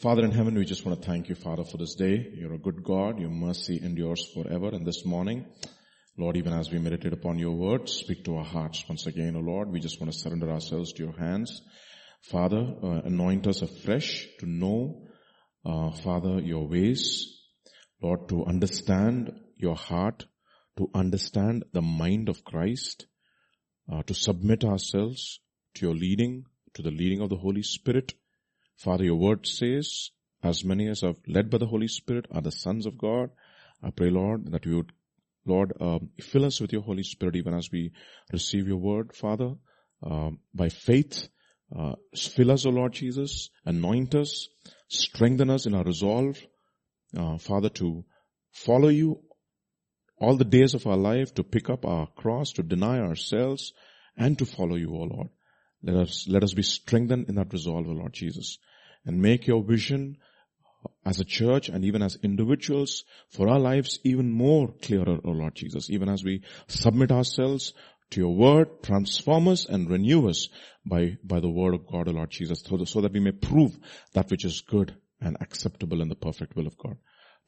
Father in heaven, we just want to thank you, Father, for this day. You're a good God. Your mercy endures forever. And this morning, Lord, even as we meditate upon your word, speak to our hearts once again, O Lord. We just want to surrender ourselves to your hands. Father, uh, anoint us afresh to know, uh, Father, your ways. Lord, to understand your heart, to understand the mind of Christ, uh, to submit ourselves to your leading, to the leading of the Holy Spirit. Father, your word says, as many as are led by the Holy Spirit are the sons of God. I pray, Lord, that you would, Lord, um, fill us with your Holy Spirit even as we receive your word, Father, um, by faith. Uh, fill us, O Lord Jesus, anoint us, strengthen us in our resolve, uh, Father, to follow you all the days of our life, to pick up our cross, to deny ourselves, and to follow you, O Lord. Let us, let us be strengthened in that resolve, O Lord Jesus, and make your vision as a church and even as individuals for our lives even more clearer, O Lord Jesus, even as we submit ourselves to your word, transform us and renew us by, by the word of God, O Lord Jesus, so, that we may prove that which is good and acceptable in the perfect will of God.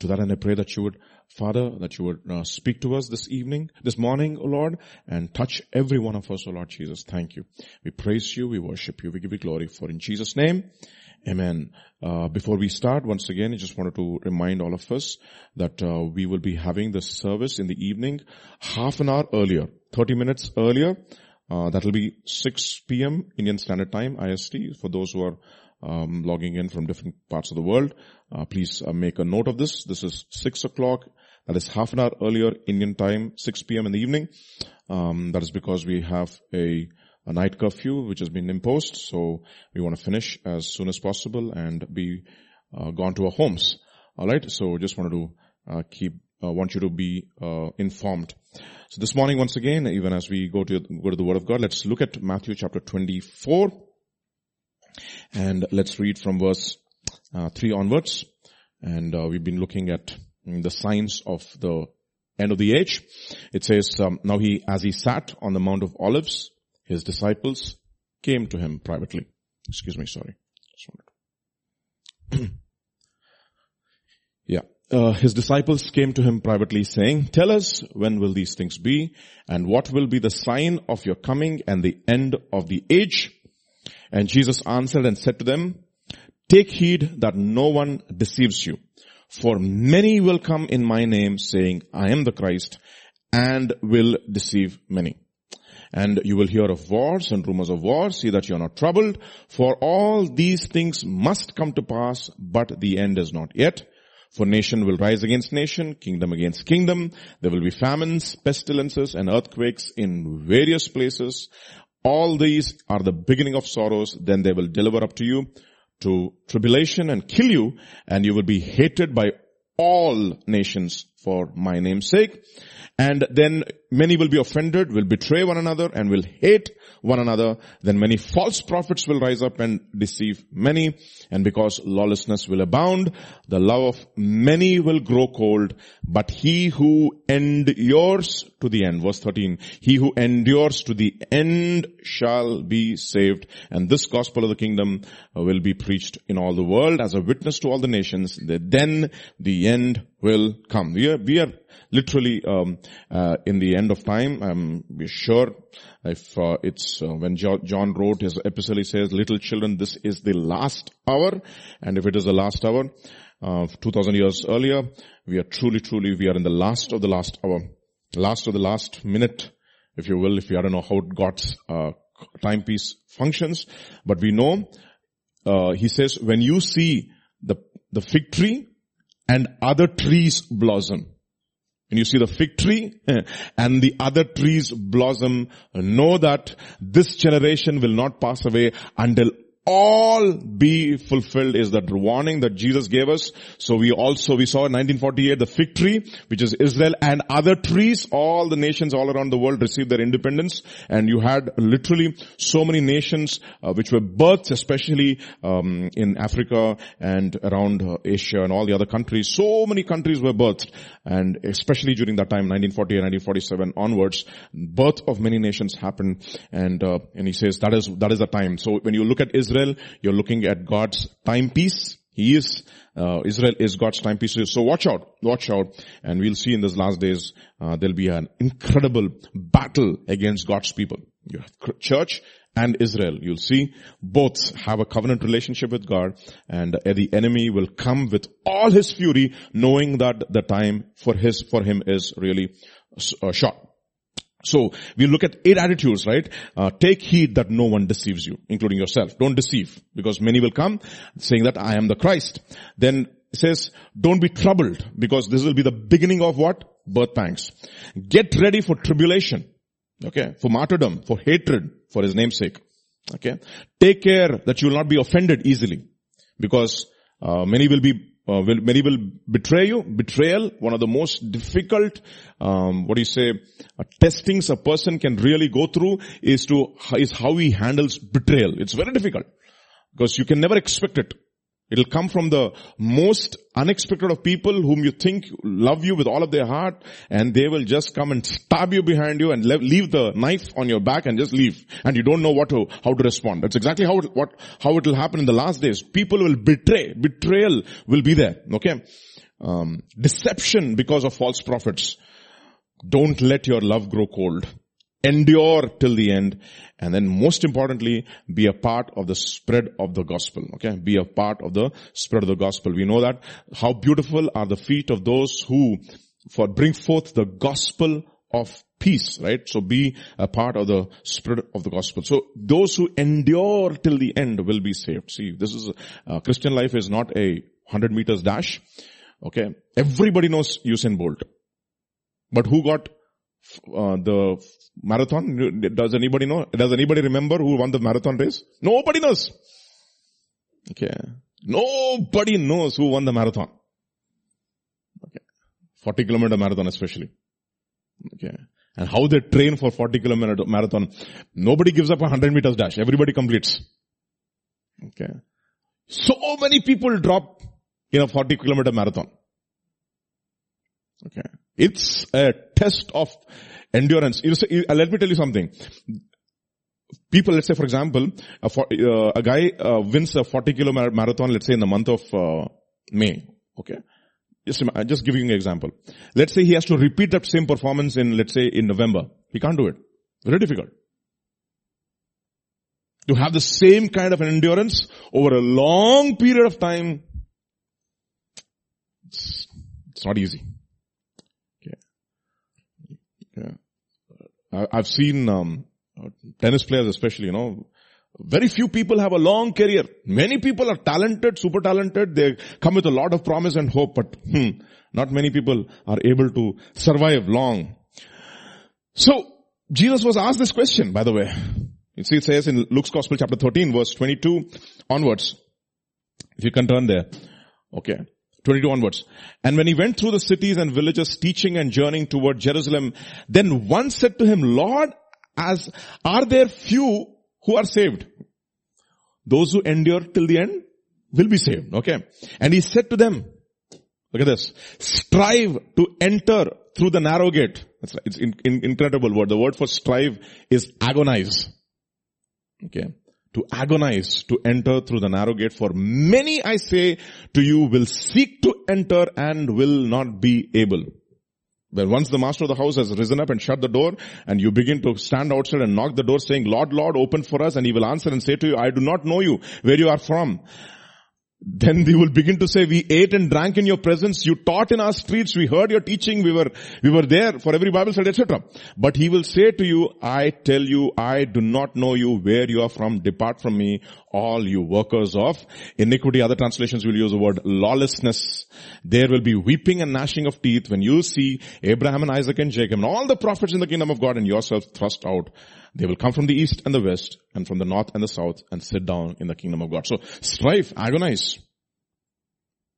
To that and I pray that you would, Father, that you would uh, speak to us this evening, this morning, O Lord, and touch every one of us, O Lord Jesus. Thank you. We praise you, we worship you, we give you glory for in Jesus' name. Amen. Uh, before we start, once again, I just wanted to remind all of us that uh, we will be having the service in the evening half an hour earlier, 30 minutes earlier. Uh, that will be 6 p.m. Indian Standard Time, IST, for those who are um, logging in from different parts of the world. Uh, please uh, make a note of this. This is 6 o'clock. That is half an hour earlier Indian time, 6 p.m. in the evening. Um, that is because we have a, a night curfew which has been imposed. So we want to finish as soon as possible and be uh, gone to our homes. All right. So just wanted to uh, keep uh, want you to be uh, informed. So this morning, once again, even as we go to go to the Word of God, let's look at Matthew chapter 24. And let's read from verse uh, 3 onwards. And uh, we've been looking at the signs of the end of the age. It says, um, now he, as he sat on the Mount of Olives, his disciples came to him privately. Excuse me, sorry. yeah. Uh, his disciples came to him privately saying, tell us when will these things be and what will be the sign of your coming and the end of the age? And Jesus answered and said to them, take heed that no one deceives you. For many will come in my name saying, I am the Christ and will deceive many. And you will hear of wars and rumors of wars. See that you are not troubled. For all these things must come to pass, but the end is not yet. For nation will rise against nation, kingdom against kingdom. There will be famines, pestilences, and earthquakes in various places. All these are the beginning of sorrows. Then they will deliver up to you to tribulation and kill you and you will be hated by all nations for my name's sake. And then many will be offended, will betray one another and will hate one another. Then many false prophets will rise up and deceive many. And because lawlessness will abound, the love of many will grow cold. But he who endures to the end, verse 13, he who endures to the end shall be saved. And this gospel of the kingdom uh, will be preached in all the world as a witness to all the nations. Then the end will come. We are, we are literally um, uh, in the end of time. I'm sure if uh, it's uh, when John wrote his epistle, he says, "Little children, this is the last hour," and if it is the last hour, uh, 2,000 years earlier, we are truly, truly, we are in the last of the last hour, last of the last minute, if you will, if you don't know how God's uh, timepiece functions, but we know. Uh, he says, when you see the the fig tree and other trees blossom. And you see the fig tree eh, and the other trees blossom, know that this generation will not pass away until all be fulfilled is that warning that Jesus gave us. So we also, we saw in 1948 the fig tree, which is Israel and other trees, all the nations all around the world received their independence and you had literally so many nations uh, which were birthed, especially um, in Africa and around uh, Asia and all the other countries. So many countries were birthed and especially during that time, 1940 and 1947 onwards, birth of many nations happened and, uh, and he says that is, that is the time. So when you look at Israel, Israel, you're looking at God's timepiece He is, uh, Israel is God's timepiece. So watch out, watch out. And we'll see in these last days, uh, there'll be an incredible battle against God's people. You have church and Israel. You'll see both have a covenant relationship with God and the enemy will come with all his fury knowing that the time for his, for him is really uh, short. So we look at eight attitudes, right? Uh, take heed that no one deceives you, including yourself. Don't deceive, because many will come saying that I am the Christ. Then says, don't be troubled, because this will be the beginning of what? Birth pangs. Get ready for tribulation. Okay, for martyrdom, for hatred, for his namesake. Okay, take care that you will not be offended easily, because uh, many will be uh, will, many will betray you. Betrayal, one of the most difficult, um, what do you say, uh, testings a person can really go through is to, is how he handles betrayal. It's very difficult. Because you can never expect it. It'll come from the most unexpected of people whom you think love you with all of their heart and they will just come and stab you behind you and leave the knife on your back and just leave. And you don't know what to, how to respond. That's exactly how it, what, how it will happen in the last days. People will betray. Betrayal will be there. Okay. Um, deception because of false prophets. Don't let your love grow cold endure till the end and then most importantly be a part of the spread of the gospel okay? Be a part of the spread of the gospel. We know that how beautiful are the feet of those who for bring forth the gospel of peace right? So be a part of the spread of the gospel. So those who endure till the end will be saved. See this is uh, christian life is not a 100 meters dash okay? Everybody knows usain bolt. But who got uh, the marathon? Does anybody know? Does anybody remember who won the marathon race? Nobody knows. Okay. Nobody knows who won the marathon. Okay. 40 kilometer marathon especially. Okay. And how they train for 40 kilometer marathon. Nobody gives up a 100 meters dash. Everybody completes. Okay. So many people drop in a 40 kilometer marathon. Okay. It's a test of endurance. Uh, let me tell you something. People, let's say for example, a, uh, a guy uh, wins a 40 kilometer marathon, let's say in the month of uh, May. Okay. Just, just giving you an example. Let's say he has to repeat that same performance in, let's say in November. He can't do it. Very difficult. To have the same kind of an endurance over a long period of time, it's, it's not easy. I've seen um, tennis players especially, you know, very few people have a long career. Many people are talented, super talented. They come with a lot of promise and hope, but hmm, not many people are able to survive long. So, Jesus was asked this question, by the way. You see, it says in Luke's Gospel chapter 13 verse 22 onwards. If you can turn there. Okay. 22 onwards. And when he went through the cities and villages teaching and journeying toward Jerusalem, then one said to him, Lord, as are there few who are saved? Those who endure till the end will be saved. Okay. And he said to them, look at this, strive to enter through the narrow gate. It's in, in, incredible word. The word for strive is agonize. Okay to agonize to enter through the narrow gate for many I say to you will seek to enter and will not be able. But once the master of the house has risen up and shut the door and you begin to stand outside and knock the door saying, Lord, Lord, open for us and he will answer and say to you, I do not know you, where you are from. Then they will begin to say, we ate and drank in your presence, you taught in our streets, we heard your teaching, we were, we were there for every Bible study, etc. But he will say to you, I tell you, I do not know you, where you are from, depart from me, all you workers of iniquity. Other translations will use the word lawlessness. There will be weeping and gnashing of teeth when you see Abraham and Isaac and Jacob and all the prophets in the kingdom of God and yourself thrust out they will come from the east and the west and from the north and the south and sit down in the kingdom of God. So strive, agonize.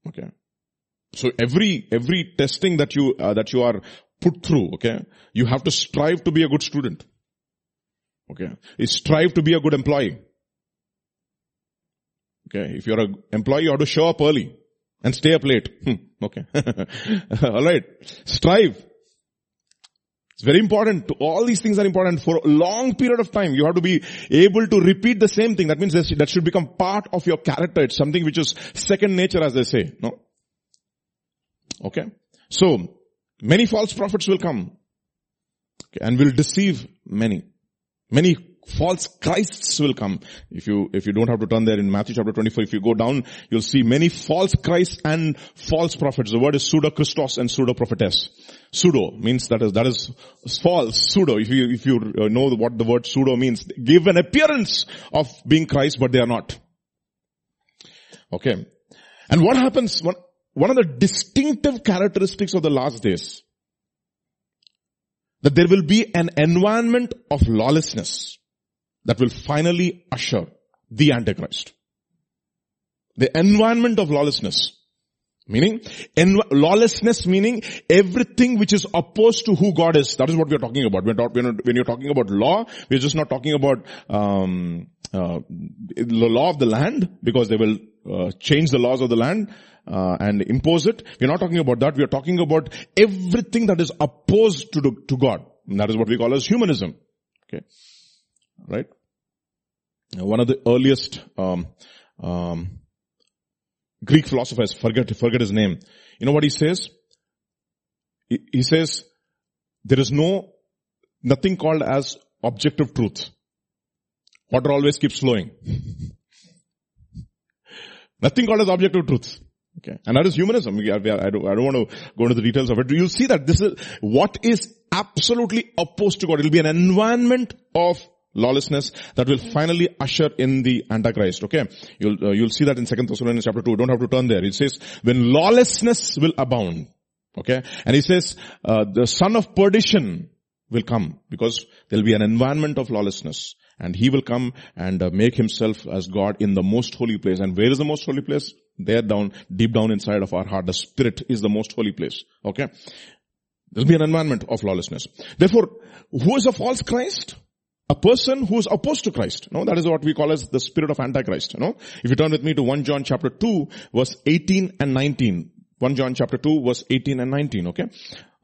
Okay. So every, every testing that you, uh, that you are put through, okay, you have to strive to be a good student. Okay. You strive to be a good employee. Okay. If you're an employee, you have to show up early and stay up late. Hmm. Okay. Alright. Strive. It's very important. All these things are important for a long period of time. You have to be able to repeat the same thing. That means that should become part of your character. It's something which is second nature as they say. No? Okay? So, many false prophets will come. And will deceive many. Many false Christs will come. If you, if you don't have to turn there in Matthew chapter 24, if you go down, you'll see many false Christs and false prophets. The word is pseudo Christos and pseudo prophetess. Pseudo means that is, that is false. Pseudo. If you, if you uh, know what the word pseudo means, give an appearance of being Christ, but they are not. Okay. And what happens, one, one of the distinctive characteristics of the last days, that there will be an environment of lawlessness that will finally usher the Antichrist. The environment of lawlessness. Meaning, env- lawlessness meaning everything which is opposed to who God is. That is what we are talking about. We're we're when you're talking about law, we're just not talking about um, uh, the law of the land because they will uh, change the laws of the land uh, and impose it. We're not talking about that. We are talking about everything that is opposed to, to God. And that is what we call as humanism. Okay. Right? One of the earliest um, um, Greek philosophers, forget, forget his name. You know what he says? He, he says, there is no, nothing called as objective truth. Water always keeps flowing. nothing called as objective truth. Okay. And that is humanism. I don't, I don't want to go into the details of it. You'll see that this is what is absolutely opposed to God. It'll be an environment of lawlessness that will finally usher in the antichrist okay? You'll uh, you'll see that in second thessalonians chapter 2 don't have to turn there. It says when lawlessness will abound okay? And he says uh, the son of perdition will come because there'll be an environment of lawlessness and he will come and uh, make himself as god in the most holy place. And where is the most holy place? There down deep down inside of our heart. The spirit is the most holy place okay? There'll be an environment of lawlessness. Therefore who is a false christ a person who is opposed to Christ. No, that is what we call as the spirit of Antichrist. You know, if you turn with me to 1 John chapter 2 verse 18 and 19. 1 John chapter 2 verse 18 and 19, okay?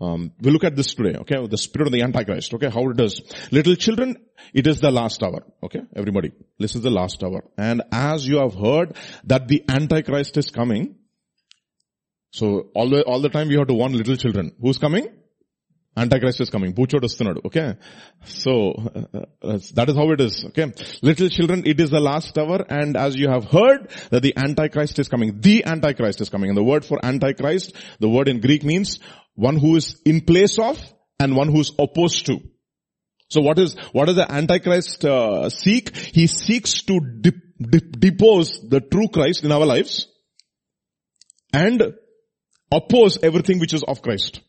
Um, we'll look at this today, okay? The spirit of the Antichrist, okay? How it does. Little children, it is the last hour, okay? Everybody, this is the last hour. And as you have heard that the Antichrist is coming, so all the, all the time you have to warn little children. Who's coming? Antichrist is coming. Boochod vastunadu. Okay. So, uh, uh, that is how it is. Okay. Little children, it is the last hour and as you have heard that the Antichrist is coming. The Antichrist is coming. And the word for Antichrist, the word in Greek means one who is in place of and one who is opposed to. So what is, what does the Antichrist uh, seek? He seeks to dip, dip, depose the true Christ in our lives and oppose everything which is of Christ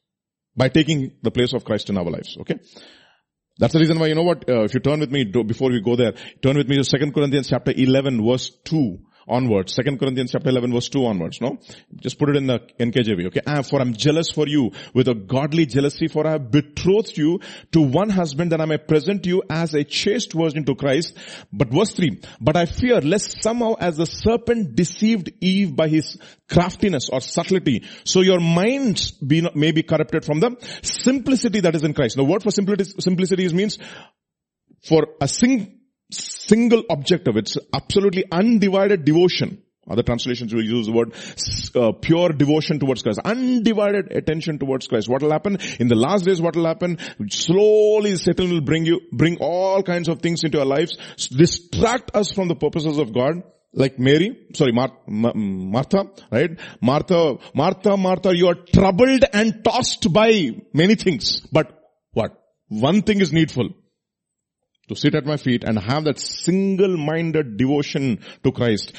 by taking the place of Christ in our lives. Okay. That's the reason why, you know what, uh, if you turn with me, before we go there, turn with me to 2 Corinthians chapter 11 verse 2 onwards. Second Corinthians chapter 11 verse 2 onwards, no? Just put it in the NKJV, okay? For I'm jealous for you with a godly jealousy for I have betrothed you to one husband that I may present you as a chaste virgin to Christ. But verse 3, but I fear lest somehow as the serpent deceived Eve by his craftiness or subtlety, so your minds be not, may be corrupted from the simplicity that is in Christ. The word for simplicity, simplicity means for a sing, single objective. It's absolutely undivided devotion. Other translations will use the word uh, pure devotion towards Christ. Undivided attention towards Christ. What will happen? In the last days what will happen? Slowly Satan will bring you, bring all kinds of things into our lives, distract us from the purposes of God. Like Mary, sorry, Mar- Martha, right? Martha, Martha, Martha, you are troubled and tossed by many things. But what? One thing is needful to sit at my feet and have that single-minded devotion to Christ.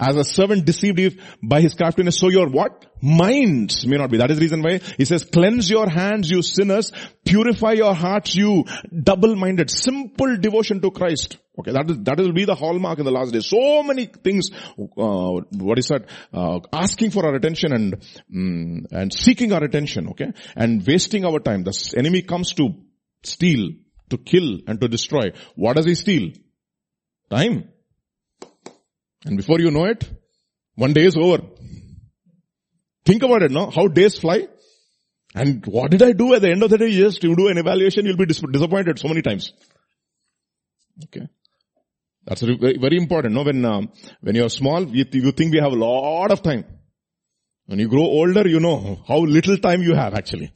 As a servant deceived by his craftiness, so your what? Minds may not be. That is the reason why he says, cleanse your hands, you sinners, purify your hearts, you double-minded, simple devotion to Christ. Okay, that is, that will be the hallmark in the last day. So many things, uh, what is that, uh, asking for our attention and, mm, and seeking our attention, okay, and wasting our time. The enemy comes to steal, to kill and to destroy. What does he steal? Time. And before you know it, one day is over. Think about it, no? How days fly. And what did I do at the end of the day? Yes, to do an evaluation, you'll be dis- disappointed so many times. Okay. That's very, very important. No, when um, when you're small, you, you think we have a lot of time. When you grow older, you know how little time you have actually.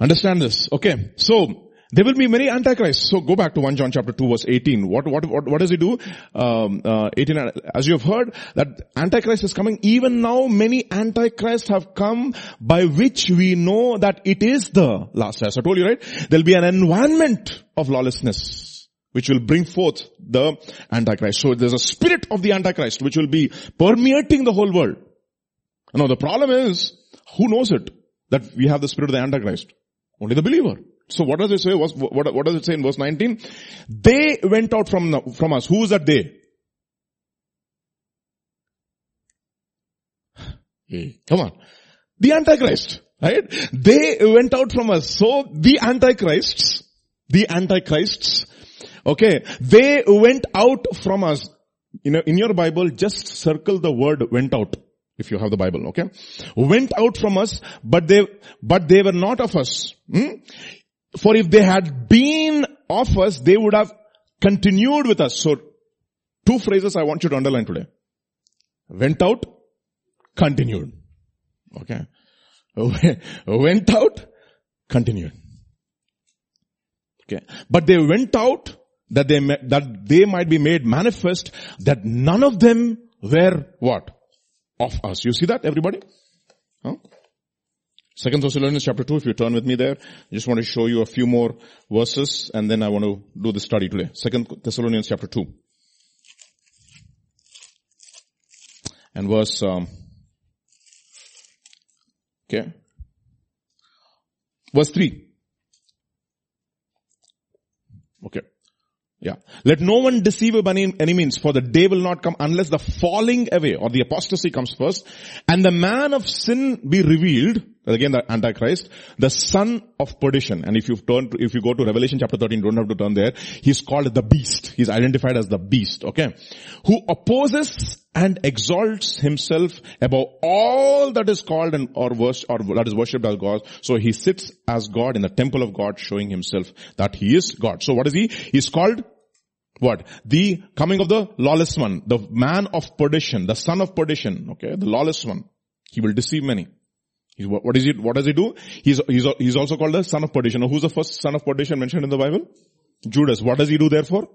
Understand this? Okay. So there will be many antichrists. So go back to 1 John chapter 2 verse 18. What, what, what, what does he do? Um, uh, 18, as you have heard, that antichrist is coming. Even now many antichrists have come by which we know that it is the last. As I told you, right? There'll be an environment of lawlessness which will bring forth the antichrist. So there's a spirit of the antichrist which will be permeating the whole world. Now the problem is, who knows it? That we have the spirit of the antichrist. Only the believer. So what does it say? What, what, does it say in verse 19? They went out from, from us. Who is that they? Hey, come on. The Antichrist, right? They went out from us. So the Antichrists, the Antichrists, okay, they went out from us. You know, in your Bible, just circle the word went out. If you have the Bible, okay? Went out from us, but they, but they were not of us. Hmm? For if they had been of us, they would have continued with us. So, two phrases I want you to underline today. Went out, continued. Okay. Went out, continued. Okay. But they went out that they, that they might be made manifest that none of them were what? Of us. You see that everybody? Huh? Second Thessalonians chapter 2, if you turn with me there, I just want to show you a few more verses and then I want to do the study today. Second Thessalonians chapter 2. And verse, um, okay. Verse 3. Okay. Yeah. Let no one deceive you by any means, for the day will not come unless the falling away or the apostasy comes first, and the man of sin be revealed, again the Antichrist, the son of perdition. And if you turn to, if you go to Revelation chapter 13, don't have to turn there, he's called the beast. He's identified as the beast, okay? Who opposes and exalts himself above all that is called and or worship, or that is worshipped as God. So he sits as God in the temple of God, showing himself that he is God. So what is he? He's called what? The coming of the lawless one, the man of perdition, the son of perdition, okay, the lawless one. He will deceive many. He's, what is it? What does he do? He's, he's, he's also called the son of perdition. Now, who's the first son of perdition mentioned in the Bible? Judas. What does he do therefore?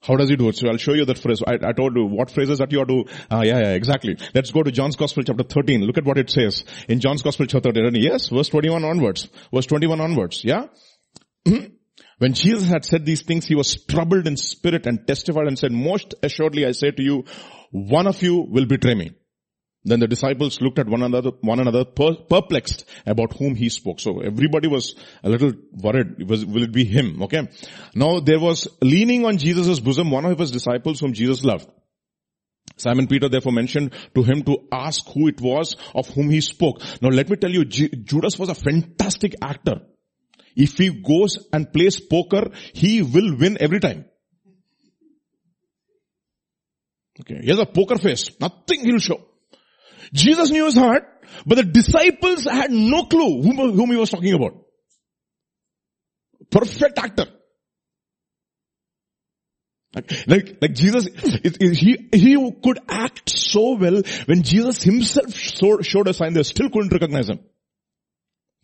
How does he do it? So I'll show you that phrase. I, I told you what phrases that you are to, uh, yeah, yeah, exactly. Let's go to John's Gospel chapter 13. Look at what it says. In John's Gospel chapter 13, yes, verse 21 onwards. Verse 21 onwards, yeah? When Jesus had said these things, he was troubled in spirit and testified and said, most assuredly I say to you, one of you will betray me. Then the disciples looked at one another, one another perplexed about whom he spoke. So everybody was a little worried. Was, will it be him? Okay. Now there was leaning on Jesus' bosom one of his disciples whom Jesus loved. Simon Peter therefore mentioned to him to ask who it was of whom he spoke. Now let me tell you, Judas was a fantastic actor. If he goes and plays poker, he will win every time. Okay, he has a poker face. Nothing he'll show. Jesus knew his heart, but the disciples had no clue whom, whom he was talking about. Perfect actor. Like, like, like Jesus, it, it, he, he could act so well when Jesus himself showed, showed a sign they still couldn't recognize him.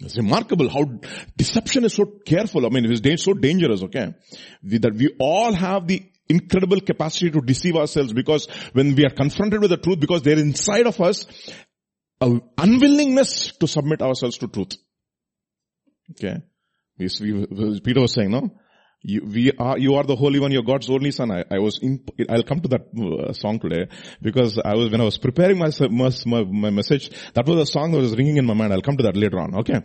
It's remarkable how deception is so careful. I mean, it is so dangerous, okay? That we all have the incredible capacity to deceive ourselves because when we are confronted with the truth, because there inside of us, a unwillingness to submit ourselves to truth. Okay? Peter was saying, no? You, we are, you are the Holy One, you're God's only Son. I, I was in, I'll come to that uh, song today because I was, when I was preparing my, my, my, message, that was a song that was ringing in my mind. I'll come to that later on, okay?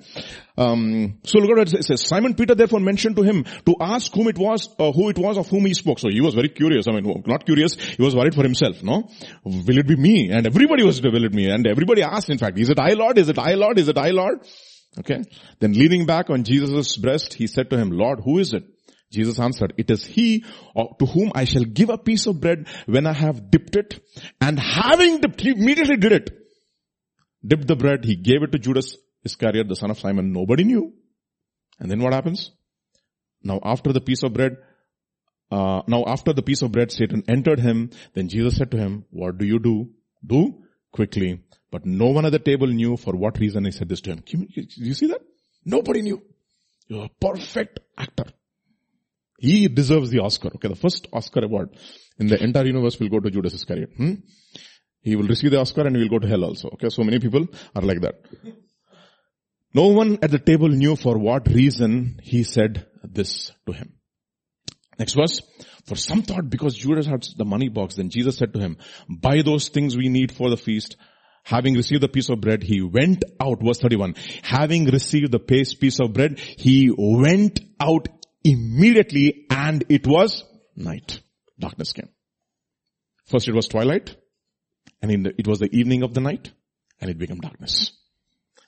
Um, so look at what it says. Simon Peter therefore mentioned to him to ask whom it was, uh, who it was of whom he spoke. So he was very curious. I mean, not curious, he was worried for himself, no? Will it be me? And everybody was, will it be me? And everybody asked, in fact, is it I Lord? Is it I Lord? Is it I Lord? Okay. Then leaning back on Jesus' breast, he said to him, Lord, who is it? Jesus answered, it is he to whom I shall give a piece of bread when I have dipped it. And having dipped, he immediately did it. dipped the bread, he gave it to Judas Iscariot, the son of Simon. Nobody knew. And then what happens? Now after the piece of bread, uh, now after the piece of bread, Satan entered him. Then Jesus said to him, what do you do? Do quickly. But no one at the table knew for what reason he said this to him. You see that? Nobody knew. You're a perfect actor. He deserves the Oscar. Okay, the first Oscar award in the entire universe will go to Judas Iscariot. Hmm? He will receive the Oscar and he will go to hell also. Okay, so many people are like that. No one at the table knew for what reason he said this to him. Next verse. For some thought because Judas had the money box, then Jesus said to him, buy those things we need for the feast. Having received the piece of bread, he went out, verse 31. Having received the piece of bread, he went out immediately and it was night. Darkness came. First it was twilight and the, it was the evening of the night and it became darkness.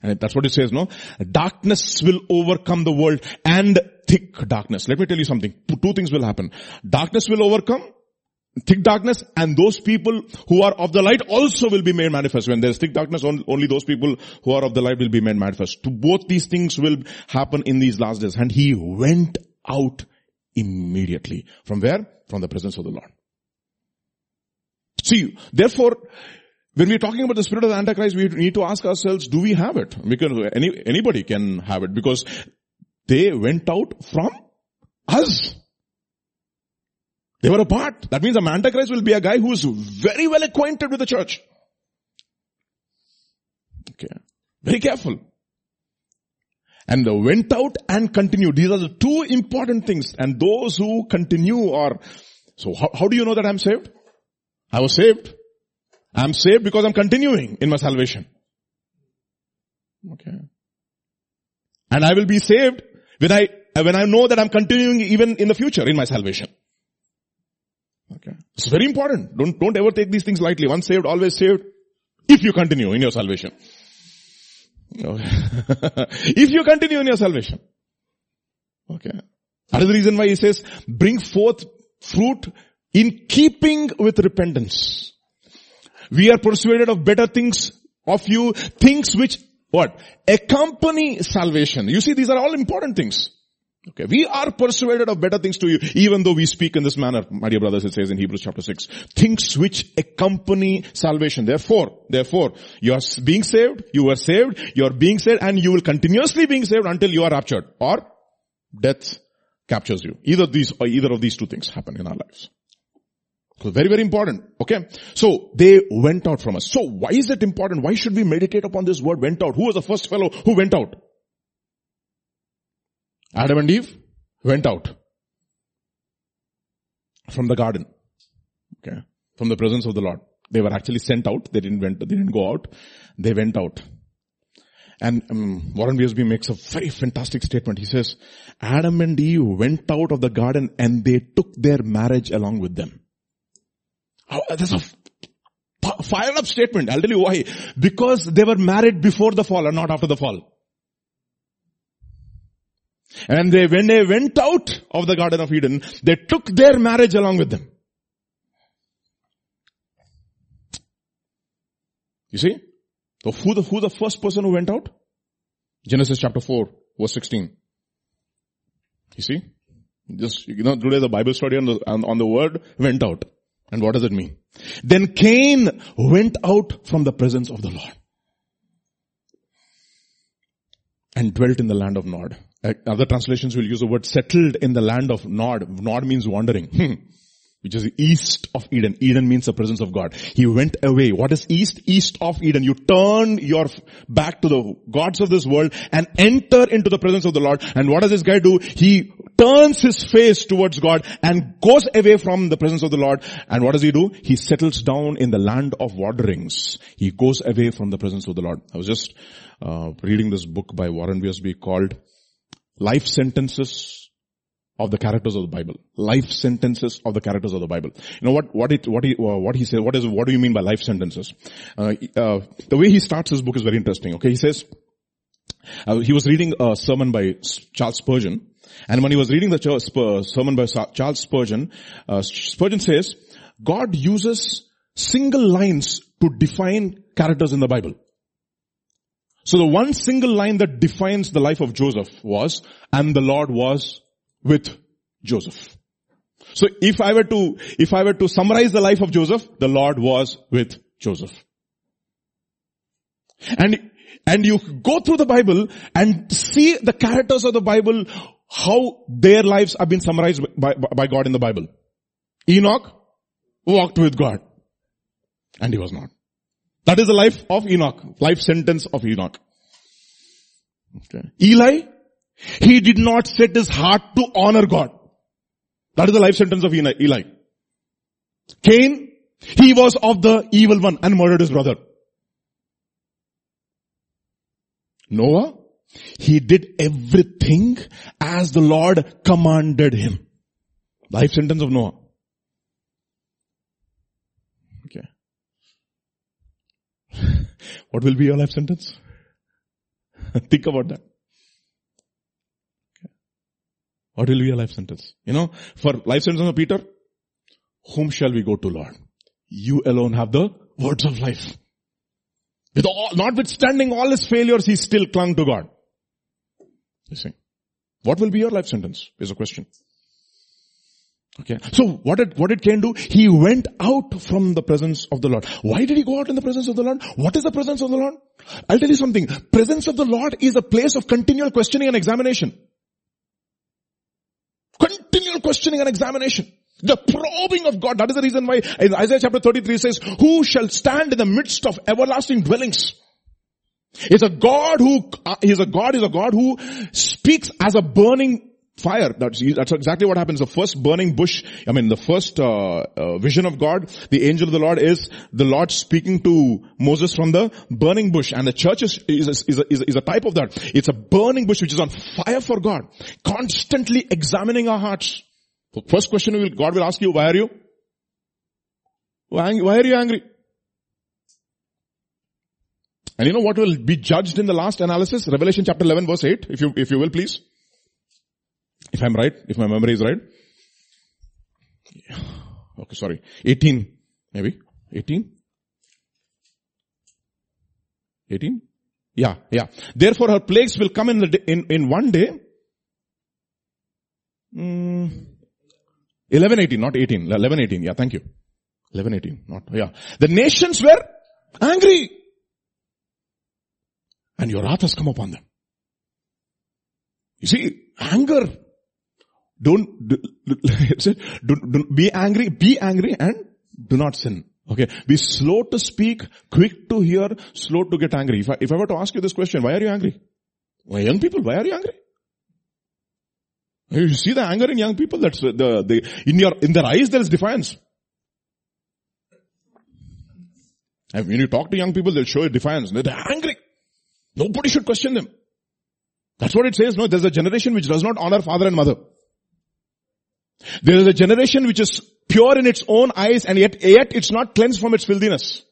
And that's what it says, no? Darkness will overcome the world and thick darkness. Let me tell you something. Two things will happen. Darkness will overcome thick darkness and those people who are of the light also will be made manifest. When there's thick darkness, only those people who are of the light will be made manifest. Both these things will happen in these last days. And he went out immediately. From where? From the presence of the Lord. See, therefore, when we're talking about the spirit of the Antichrist, we need to ask ourselves, do we have it? Because any, anybody can have it because they went out from us. They were apart. That means the Antichrist will be a guy who is very well acquainted with the church. Okay. Very careful. And they went out and continued. These are the two important things. And those who continue are, so how, how do you know that I'm saved? I was saved. I'm saved because I'm continuing in my salvation. Okay. And I will be saved when I, when I know that I'm continuing even in the future in my salvation. Okay. It's very important. Don't, don't ever take these things lightly. Once saved, always saved. If you continue in your salvation. If you continue in your salvation. Okay. That is the reason why he says, bring forth fruit in keeping with repentance. We are persuaded of better things of you, things which, what? Accompany salvation. You see, these are all important things. Okay, we are persuaded of better things to you, even though we speak in this manner, my dear brothers, it says in Hebrews chapter 6. Things which accompany salvation. Therefore, therefore, you are being saved, you are saved, you are being saved, and you will continuously being saved until you are raptured, or death captures you. Either these, or either of these two things happen in our lives. So very, very important. Okay. So they went out from us. So why is it important? Why should we meditate upon this word went out? Who was the first fellow who went out? Adam and Eve went out from the garden. Okay. From the presence of the Lord. They were actually sent out. They didn't went, they didn't go out. They went out. And um, Warren Wiersbe makes a very fantastic statement. He says, Adam and Eve went out of the garden and they took their marriage along with them. Oh, that's a fired up statement. I'll tell you why. Because they were married before the fall and not after the fall. And they, when they went out of the Garden of Eden, they took their marriage along with them. You see? So who the, who the first person who went out? Genesis chapter 4, verse 16. You see? Just, you know, today the Bible study on the, on, on the word went out. And what does it mean? Then Cain went out from the presence of the Lord. And dwelt in the land of Nod. Other translations will use the word settled in the land of Nod. Nod means wandering. Hmm. Which is east of Eden. Eden means the presence of God. He went away. What is east? East of Eden. You turn your back to the gods of this world and enter into the presence of the Lord. And what does this guy do? He turns his face towards God and goes away from the presence of the Lord. And what does he do? He settles down in the land of wanderings. He goes away from the presence of the Lord. I was just uh, reading this book by Warren Wiersbe called life sentences of the characters of the Bible. Life sentences of the characters of the Bible. You know what, what it, what he, uh, what he said, what is, what do you mean by life sentences? Uh, uh, the way he starts his book is very interesting. Okay, he says, uh, he was reading a sermon by Charles Spurgeon, and when he was reading the sermon by Charles Spurgeon, uh, Spurgeon says, God uses single lines to define characters in the Bible. So the one single line that defines the life of Joseph was, and the Lord was with Joseph. So if I were to, if I were to summarize the life of Joseph, the Lord was with Joseph. And, and you go through the Bible and see the characters of the Bible, how their lives have been summarized by, by God in the Bible. Enoch walked with God. And he was not. That is the life of Enoch. Life sentence of Enoch. Okay. Eli, he did not set his heart to honor God. That is the life sentence of Eli. Cain, he was of the evil one and murdered his brother. Noah, he did everything as the Lord commanded him. Life sentence of Noah. Okay. What will be your life sentence? Think about that. What will be your life sentence? You know, for life sentence of Peter, whom shall we go to Lord? You alone have the words of life. With all, notwithstanding all his failures, he still clung to God. You see. What will be your life sentence is a question. Okay. So what did, what did Cain do? He went out from the presence of the Lord. Why did he go out in the presence of the Lord? What is the presence of the Lord? I'll tell you something. Presence of the Lord is a place of continual questioning and examination. Continual questioning and examination. The probing of God. That is the reason why Isaiah chapter 33 says, who shall stand in the midst of everlasting dwellings? It's a God who, uh, he's a God, he's a God who speaks as a burning fire. That's, that's exactly what happens. The first burning bush, I mean the first uh, uh, vision of God, the angel of the Lord is the Lord speaking to Moses from the burning bush. And the church is, is, a, is, a, is a type of that. It's a burning bush which is on fire for God. Constantly examining our hearts. First question will, God will ask you, why are you? Why, why are you angry? And you know what will be judged in the last analysis? Revelation chapter 11 verse 8, if you, if you will please. If I'm right, if my memory is right. Okay, sorry. 18, maybe. 18? 18? Yeah, yeah. Therefore her plagues will come in the in, in one day. Mm, 11, 18, not 18. 11, 18. Yeah, thank you. 11, 18. Not, yeah. The nations were angry. And your wrath has come upon them. You see, anger don't, don't, don't be angry, be angry and do not sin. Okay. Be slow to speak, quick to hear, slow to get angry. If I, if I were to ask you this question, why are you angry? Why young people, why are you angry? You see the anger in young people, that's the, the, in your, in their eyes there is defiance. And when you talk to young people, they'll show you defiance. They're angry. Nobody should question them. That's what it says. No, there's a generation which does not honor father and mother. There is a generation which is pure in its own eyes and yet, yet it's not cleansed from its filthiness.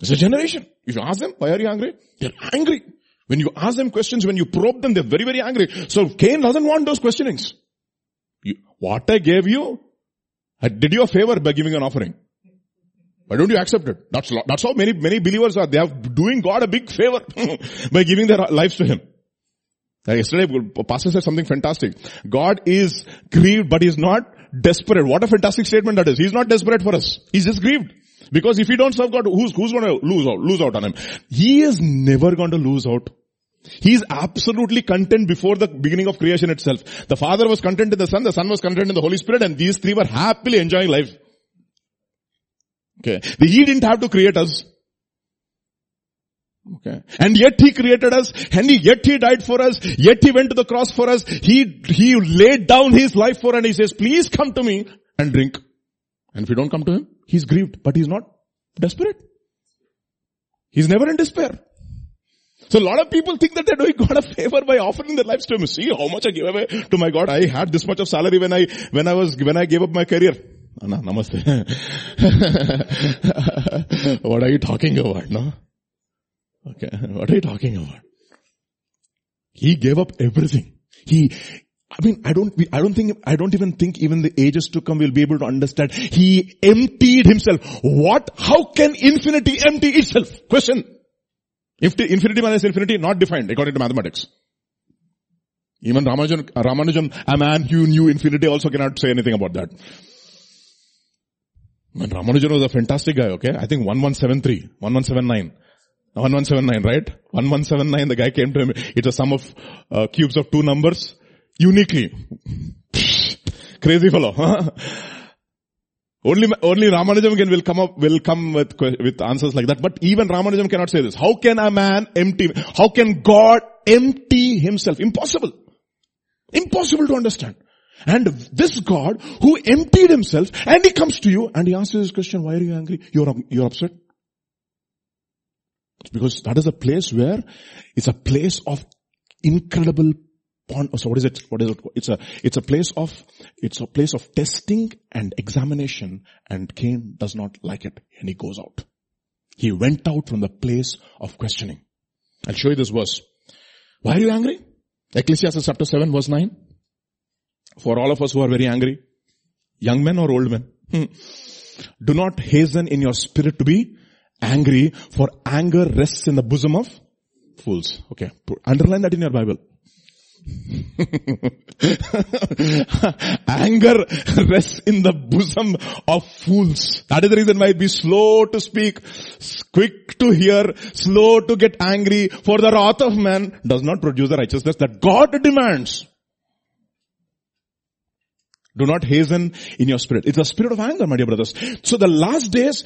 It's a generation. If you ask them, why are you angry? They're angry. When you ask them questions, when you probe them, they're very, very angry. So Cain doesn't want those questionings. You, what I gave you, I did you a favor by giving an offering. Why don't you accept it? That's, that's how many, many believers are. They are doing God a big favor by giving their lives to Him. Uh, yesterday, pastor said something fantastic. God is grieved, but he's not desperate. What a fantastic statement that is. He's not desperate for us. He's just grieved. Because if he don't serve God, who's, who's gonna lose out, lose out on him? He is never going to lose out. He is absolutely content before the beginning of creation itself. The Father was content in the Son, the Son was content in the Holy Spirit, and these three were happily enjoying life. Okay. He didn't have to create us. Okay. And yet he created us, and yet he died for us, yet he went to the cross for us, he, he laid down his life for us and he says, please come to me and drink. And if you don't come to him, he's grieved, but he's not desperate. He's never in despair. So a lot of people think that they're doing God a favor by offering their lives to him. See how much I gave away to my God. I had this much of salary when I, when I was, when I gave up my career. Anna, namaste. what are you talking about, no? Okay, what are you talking about? He gave up everything. He, I mean, I don't, I don't think, I don't even think even the ages to come will be able to understand. He emptied himself. What? How can infinity empty itself? Question. If infinity minus infinity, not defined according to mathematics. Even Ramanujan, Ramanujan, a man who knew infinity also cannot say anything about that. And Ramanujan was a fantastic guy, okay? I think 1173, 1179. 1179, right? 1179, the guy came to him. It's a sum of uh, cubes of two numbers uniquely. Crazy fellow. Only, only Ramanujan can will come up, will come with, with answers like that. But even Ramanujan cannot say this. How can a man empty, how can God empty himself? Impossible. Impossible to understand. And this God who emptied himself and he comes to you and he you this question, why are you angry? You're, you're upset? Because that is a place where it's a place of incredible so what is it? What is it? It's a, it's a place of, it's a place of testing and examination and Cain does not like it and he goes out. He went out from the place of questioning. I'll show you this verse. Why are you angry? Ecclesiastes chapter 7 verse 9. For all of us who are very angry, young men or old men, hmm. do not hasten in your spirit to be angry, for anger rests in the bosom of fools. Okay, underline that in your Bible. Anger rests in the bosom of fools. That is the reason why be slow to speak, quick to hear, slow to get angry, for the wrath of man does not produce the righteousness that God demands. Do not hasten in your spirit. It's a spirit of anger, my dear brothers. So the last days,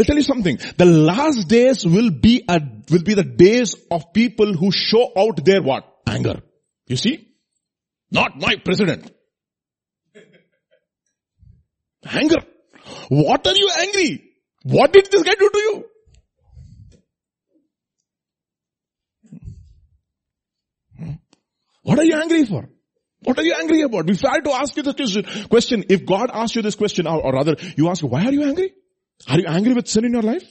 I'll tell you something. The last days will be a, will be the days of people who show out their what? Anger. You see? Not my president. Anger. What are you angry? What did this guy do to you? Hmm? What are you angry for? What are you angry about? We try to ask you this question. If God asks you this question, or rather, you ask, why are you angry? Are you angry with sin in your life?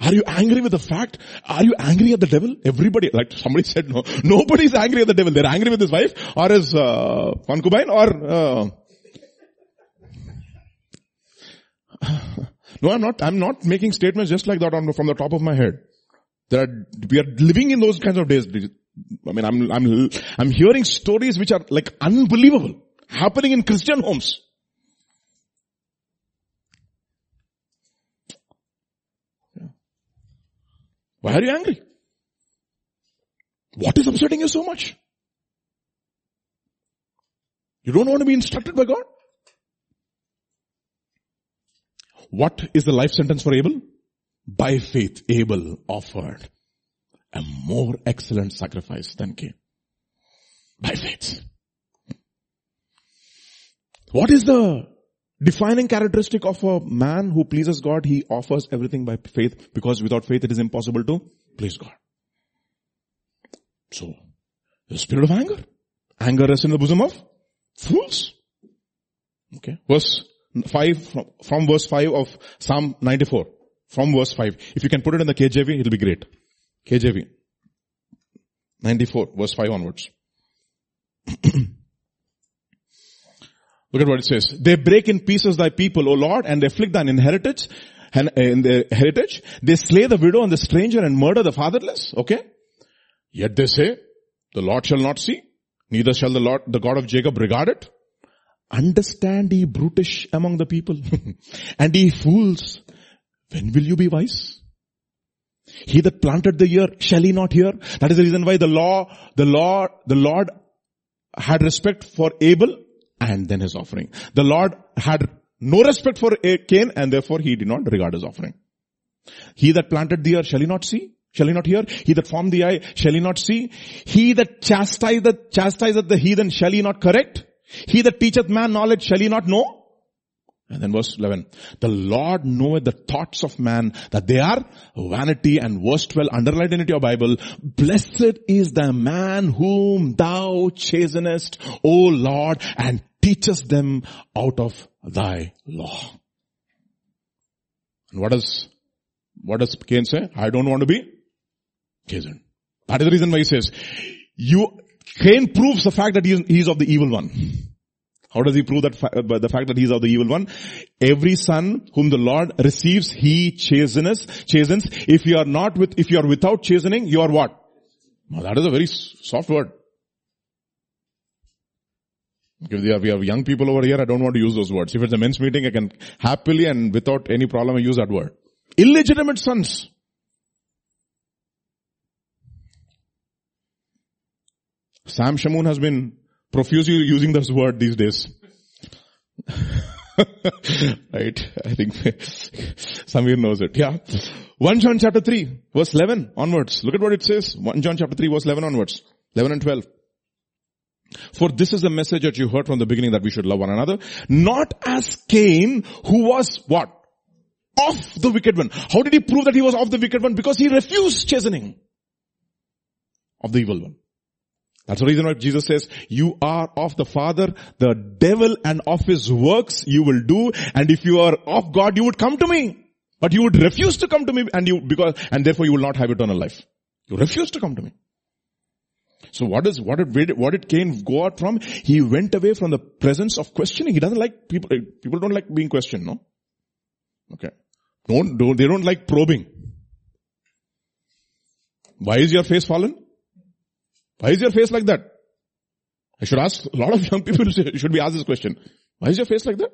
Are you angry with the fact? Are you angry at the devil? Everybody, like somebody said, no, nobody is angry at the devil. They're angry with his wife or his uh, concubine or. Uh, no, I'm not. I'm not making statements just like that on, from the top of my head. There are, we are living in those kinds of days. I mean, I'm, I'm, I'm hearing stories which are like unbelievable happening in Christian homes. Why are you angry? What is upsetting you so much? You don't want to be instructed by God? What is the life sentence for Abel? By faith, Abel offered a more excellent sacrifice than Cain. By faith. What is the Defining characteristic of a man who pleases God, he offers everything by faith because without faith it is impossible to please God. So, the spirit of anger. Anger rests in the bosom of fools. Okay. Verse 5, from, from verse 5 of Psalm 94. From verse 5. If you can put it in the KJV, it'll be great. KJV. 94, verse 5 onwards. Look at what it says. They break in pieces thy people, O Lord, and afflict thine inheritance, and uh, in the heritage. They slay the widow and the stranger and murder the fatherless. Okay? Yet they say, the Lord shall not see, neither shall the Lord, the God of Jacob regard it. Understand ye brutish among the people, and ye fools, when will you be wise? He that planted the ear, shall he not hear? That is the reason why the law, the Lord, the Lord had respect for Abel and then his offering. The Lord had no respect for Cain and therefore he did not regard his offering. He that planted the earth shall he not see? Shall he not hear? He that formed the eye, shall he not see? He that chastiseth, chastiseth the heathen, shall he not correct? He that teacheth man knowledge, shall he not know? And then verse 11. The Lord knoweth the thoughts of man that they are vanity and verse 12 underlined in your Bible. Blessed is the man whom thou chastenest, O Lord, and teachest them out of thy law. And what does, what does Cain say? I don't want to be chastened. That is the reason why he says, you, Cain proves the fact that he is, he is of the evil one. How does he prove that fa- by the fact that he's of the evil one? Every son whom the Lord receives, he chastens, chastens. If you are not with, if you are without chastening, you are what? Now that is a very soft word. If we have, we have young people over here, I don't want to use those words. If it's a men's meeting, I can happily and without any problem I use that word. Illegitimate sons. Sam Shamoon has been profusely using this word these days. right? I think Samir knows it. Yeah. 1 John chapter 3 verse 11 onwards. Look at what it says. 1 John chapter 3 verse 11 onwards. 11 and 12. For this is the message that you heard from the beginning that we should love one another. Not as Cain who was what? Of the wicked one. How did he prove that he was of the wicked one? Because he refused chastening of the evil one. That's the reason why Jesus says, you are of the Father, the devil and of his works you will do, and if you are of God, you would come to me. But you would refuse to come to me and you, because, and therefore you will not have eternal life. You refuse to come to me. So what is, what did, what did Cain go out from? He went away from the presence of questioning. He doesn't like people, eh, people don't like being questioned, no? Okay. Don't, don't, they don't like probing. Why is your face fallen? Why is your face like that? I should ask, a lot of young people should be asked this question. Why is your face like that?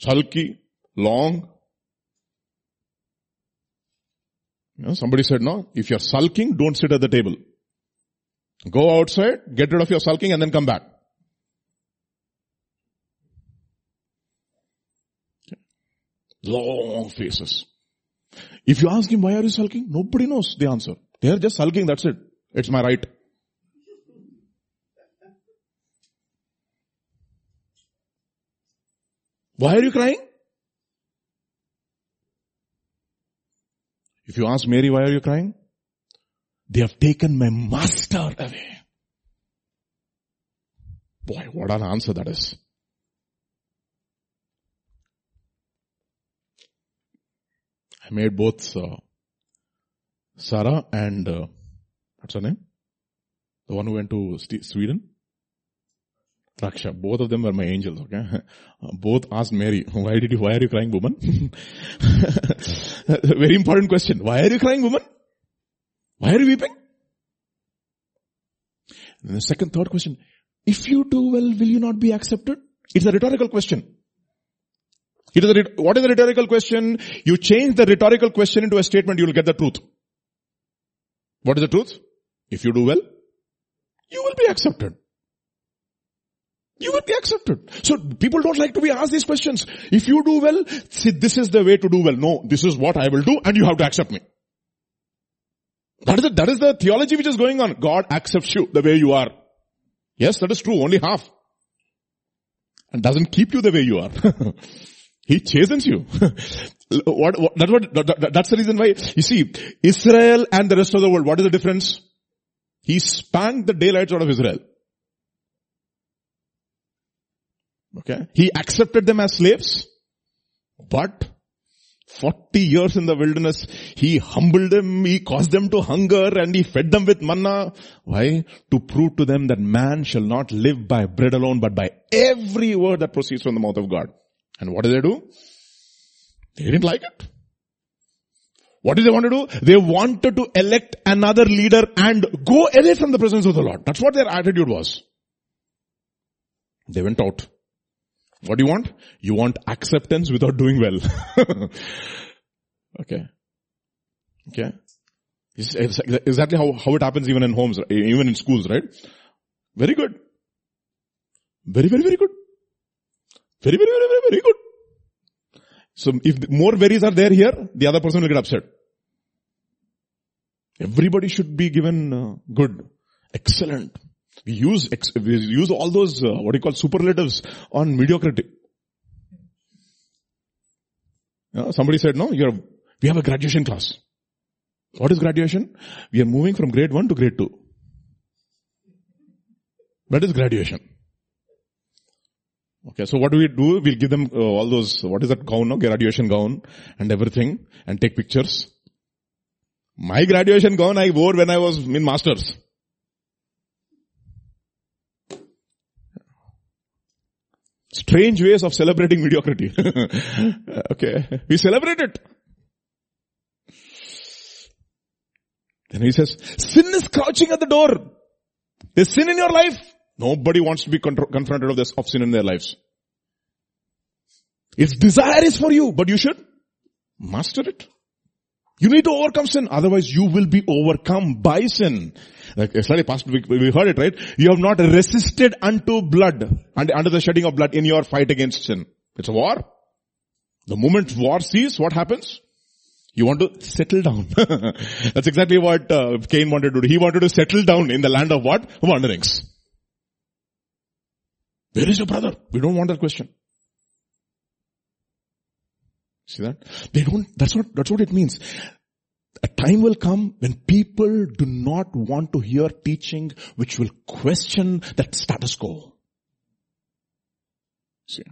Sulky, long. You know, somebody said, no, if you're sulking, don't sit at the table. Go outside, get rid of your sulking and then come back. Long faces. If you ask him, why are you sulking? Nobody knows the answer. They are just sulking, that's it. It's my right. Why are you crying? If you ask Mary, why are you crying? They have taken my master away. Boy, what an answer that is. I made both uh, Sarah and uh, what's her name? The one who went to Sweden. Raksha. Both of them were my angels. Okay, both asked Mary, "Why did you? Why are you crying, woman?" Very important question. Why are you crying, woman? Why are you weeping? And the second, third question. If you do well, will you not be accepted? It's a rhetorical question. It is a, what is a rhetorical question? You change the rhetorical question into a statement, you will get the truth. What is the truth? If you do well, you will be accepted. You will be accepted. So people don't like to be asked these questions. If you do well, see this is the way to do well. No, this is what I will do and you have to accept me. That is the, that is the theology which is going on. God accepts you the way you are. Yes, that is true. Only half. And doesn't keep you the way you are. he chastens you. what, what, that's what, that- that- that's the reason why, you see, Israel and the rest of the world, what is the difference? He spanked the daylights out of Israel. Okay. He accepted them as slaves, but 40 years in the wilderness, he humbled them, he caused them to hunger and he fed them with manna. Why? To prove to them that man shall not live by bread alone, but by every word that proceeds from the mouth of God. And what did they do? They didn't like it. What did they want to do? They wanted to elect another leader and go away from the presence of the Lord. That's what their attitude was. They went out. What do you want? You want acceptance without doing well. okay. Okay. Exactly how, how it happens even in homes, even in schools, right? Very good. Very, very, very good. Very, very, very, very, very good. So if more veris are there here, the other person will get upset. Everybody should be given uh, good, excellent. We use we use all those uh, what do you call superlatives on mediocrity. Yeah, somebody said, no, you're, we have a graduation class. What is graduation? We are moving from grade 1 to grade 2. That is graduation. Okay, so what do we do? We'll give them uh, all those, what is that gown, no? graduation gown and everything and take pictures. My graduation gown I wore when I was in masters. Strange ways of celebrating mediocrity. okay. We celebrate it. Then he says, sin is crouching at the door. There's sin in your life. Nobody wants to be confronted of this, of sin in their lives. Its desire is for you, but you should master it. You need to overcome sin, otherwise you will be overcome by sin. Like yesterday, Pastor, we heard it, right? You have not resisted unto blood, and under the shedding of blood in your fight against sin. It's a war. The moment war ceases, what happens? You want to settle down. That's exactly what uh, Cain wanted to do. He wanted to settle down in the land of what? Wanderings. Where is your brother? We don't want that question. See that? They don't, that's what, that's what it means. A time will come when people do not want to hear teaching which will question that status quo. See?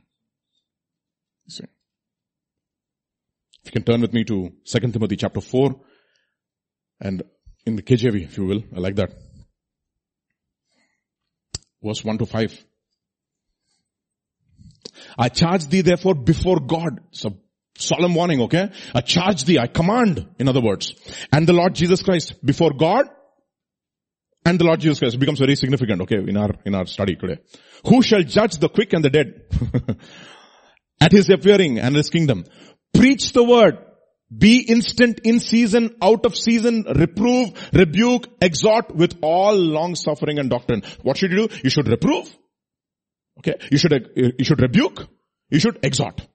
See? If you can turn with me to 2 Timothy chapter 4 and in the KJV, if you will, I like that. Verse 1 to 5. I charge thee therefore before God. So Solemn warning, okay? I charge thee, I command, in other words. And the Lord Jesus Christ before God and the Lord Jesus Christ. Becomes very significant, okay, in our, in our study today. Who shall judge the quick and the dead? At his appearing and his kingdom. Preach the word. Be instant in season, out of season, reprove, rebuke, exhort with all long suffering and doctrine. What should you do? You should reprove. Okay. You should, you should rebuke. You should exhort.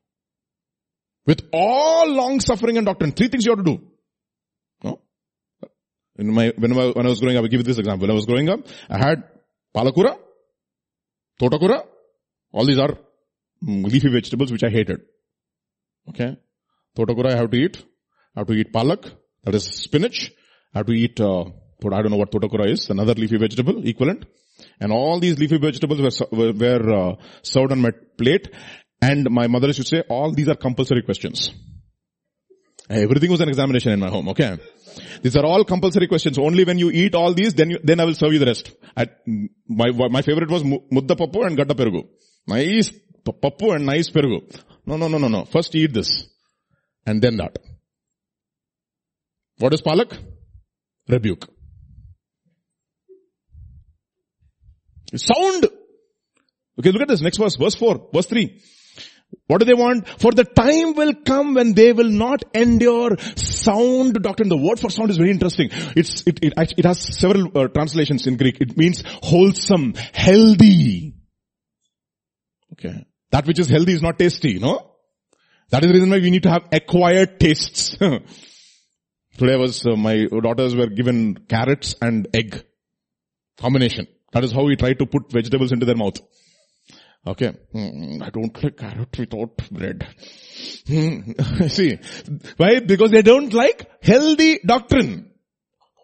With all long suffering and doctrine. Three things you have to do. No? In my, when I, when I was growing up, I give you this example. When I was growing up, I had palakura, totakura, all these are leafy vegetables which I hated. Okay? Totakura I have to eat. I have to eat palak, that is spinach. I have to eat, uh, I don't know what totakura is, another leafy vegetable, equivalent. And all these leafy vegetables were, were uh, served on my plate and my mother used to say, all these are compulsory questions. Everything was an examination in my home, okay? These are all compulsory questions. Only when you eat all these, then you, then I will serve you the rest. My, my favorite was mudda pappu and gadda perugu. Nice pappu and nice perugu. No, no, no, no, no. First eat this. And then that. What is palak? Rebuke. Sound. Okay, look at this next verse, verse 4, verse 3. What do they want? For the time will come when they will not endure sound doctrine. The word for sound is very interesting. It's, it, it, it has several uh, translations in Greek. It means wholesome, healthy. Okay. That which is healthy is not tasty, no? That is the reason why we need to have acquired tastes. Today was, uh, my daughters were given carrots and egg combination. That is how we try to put vegetables into their mouth. Okay. Mm, I don't like carrot without bread. Mm. See, why? Because they don't like healthy doctrine.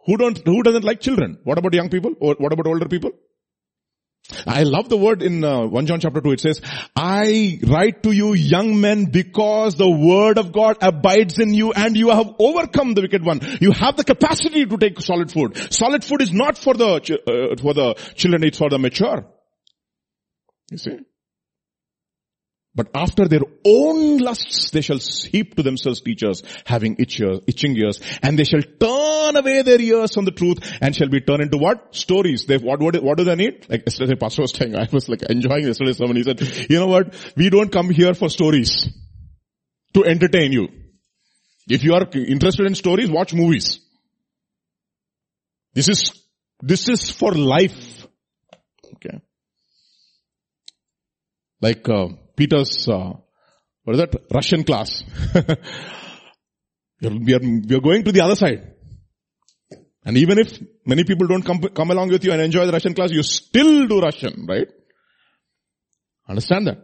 Who don't, who doesn't like children? What about young people? Or what about older people? I love the word in uh, 1 John chapter 2. It says, I write to you young men because the word of God abides in you and you have overcome the wicked one. You have the capacity to take solid food. Solid food is not for the, uh, for the children, it's for the mature. You see? But after their own lusts, they shall heap to themselves teachers having itching ears, and they shall turn away their ears from the truth and shall be turned into what? Stories. They, what, what, what do they need? Like yesterday pastor was saying, I was like enjoying yesterday's sermon. He said, you know what? We don't come here for stories to entertain you. If you are interested in stories, watch movies. This is, this is for life. Okay. Like, uh, Peter's, uh, what is that? Russian class. we, are, we are going to the other side. And even if many people don't come, come along with you and enjoy the Russian class, you still do Russian, right? Understand that?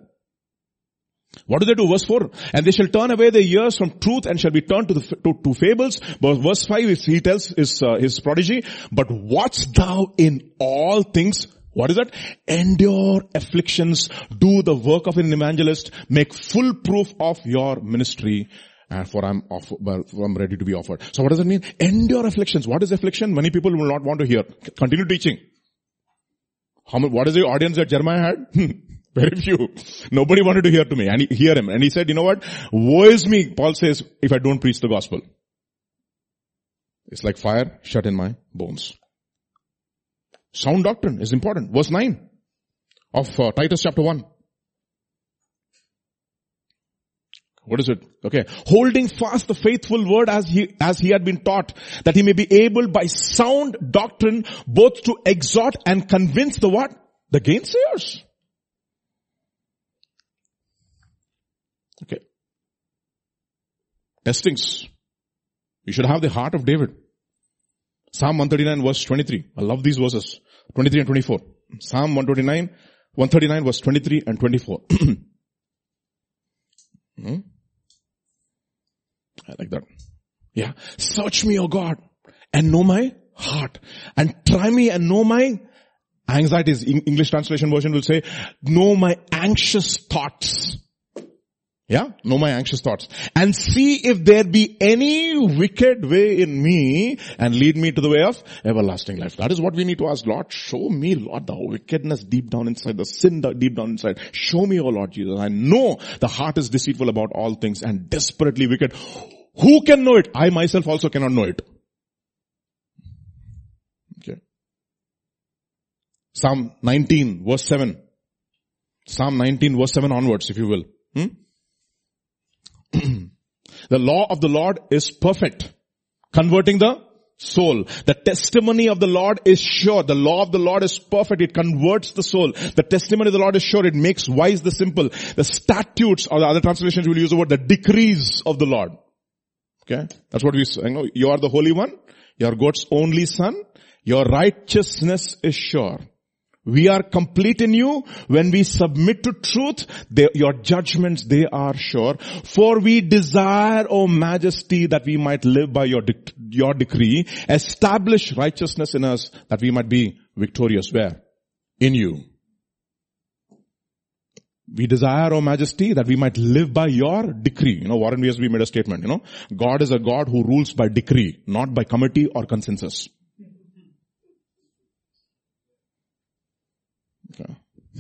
What do they do? Verse 4. And they shall turn away their ears from truth and shall be turned to the, to, to fables. But verse 5 is, he tells his, uh, his prodigy, but watch thou in all things what is that? Endure afflictions, do the work of an evangelist, make full proof of your ministry, and for I'm off, I'm ready to be offered. So what does it mean? Endure afflictions. What is affliction? Many people will not want to hear. Continue teaching. How what is the audience that Jeremiah had? Very few. Nobody wanted to hear to me and he, hear him. And he said, you know what? Woe is me, Paul says, if I don't preach the gospel. It's like fire shut in my bones. Sound doctrine is important. Verse 9 of uh, Titus chapter 1. What is it? Okay. Holding fast the faithful word as he, as he had been taught, that he may be able by sound doctrine both to exhort and convince the what? The gainsayers. Okay. Testings. You should have the heart of David. Psalm 139 verse 23. I love these verses. 23 and 24. Psalm 129, 139 verse 23 and 24. hmm? I like that. Yeah. Search me, O God, and know my heart. And try me and know my anxieties. English translation version will say, know my anxious thoughts. Yeah? Know my anxious thoughts. And see if there be any wicked way in me and lead me to the way of everlasting life. That is what we need to ask. Lord, show me, Lord, the wickedness deep down inside, the sin deep down inside. Show me, O Lord Jesus. I know the heart is deceitful about all things and desperately wicked. Who can know it? I myself also cannot know it. Okay. Psalm 19 verse 7. Psalm 19 verse 7 onwards, if you will. Hmm? The law of the Lord is perfect, converting the soul. The testimony of the Lord is sure. The law of the Lord is perfect. It converts the soul. The testimony of the Lord is sure. It makes wise the simple. The statutes or the other translations will use the word the decrees of the Lord. Okay. That's what we say. You, know, you are the Holy One. You are God's only Son. Your righteousness is sure. We are complete in you when we submit to truth. They, your judgments, they are sure. For we desire, O majesty, that we might live by your, your decree. Establish righteousness in us that we might be victorious. Where? In you. We desire, O majesty, that we might live by your decree. You know, Warren Wiersbe made a statement, you know. God is a God who rules by decree, not by committee or consensus.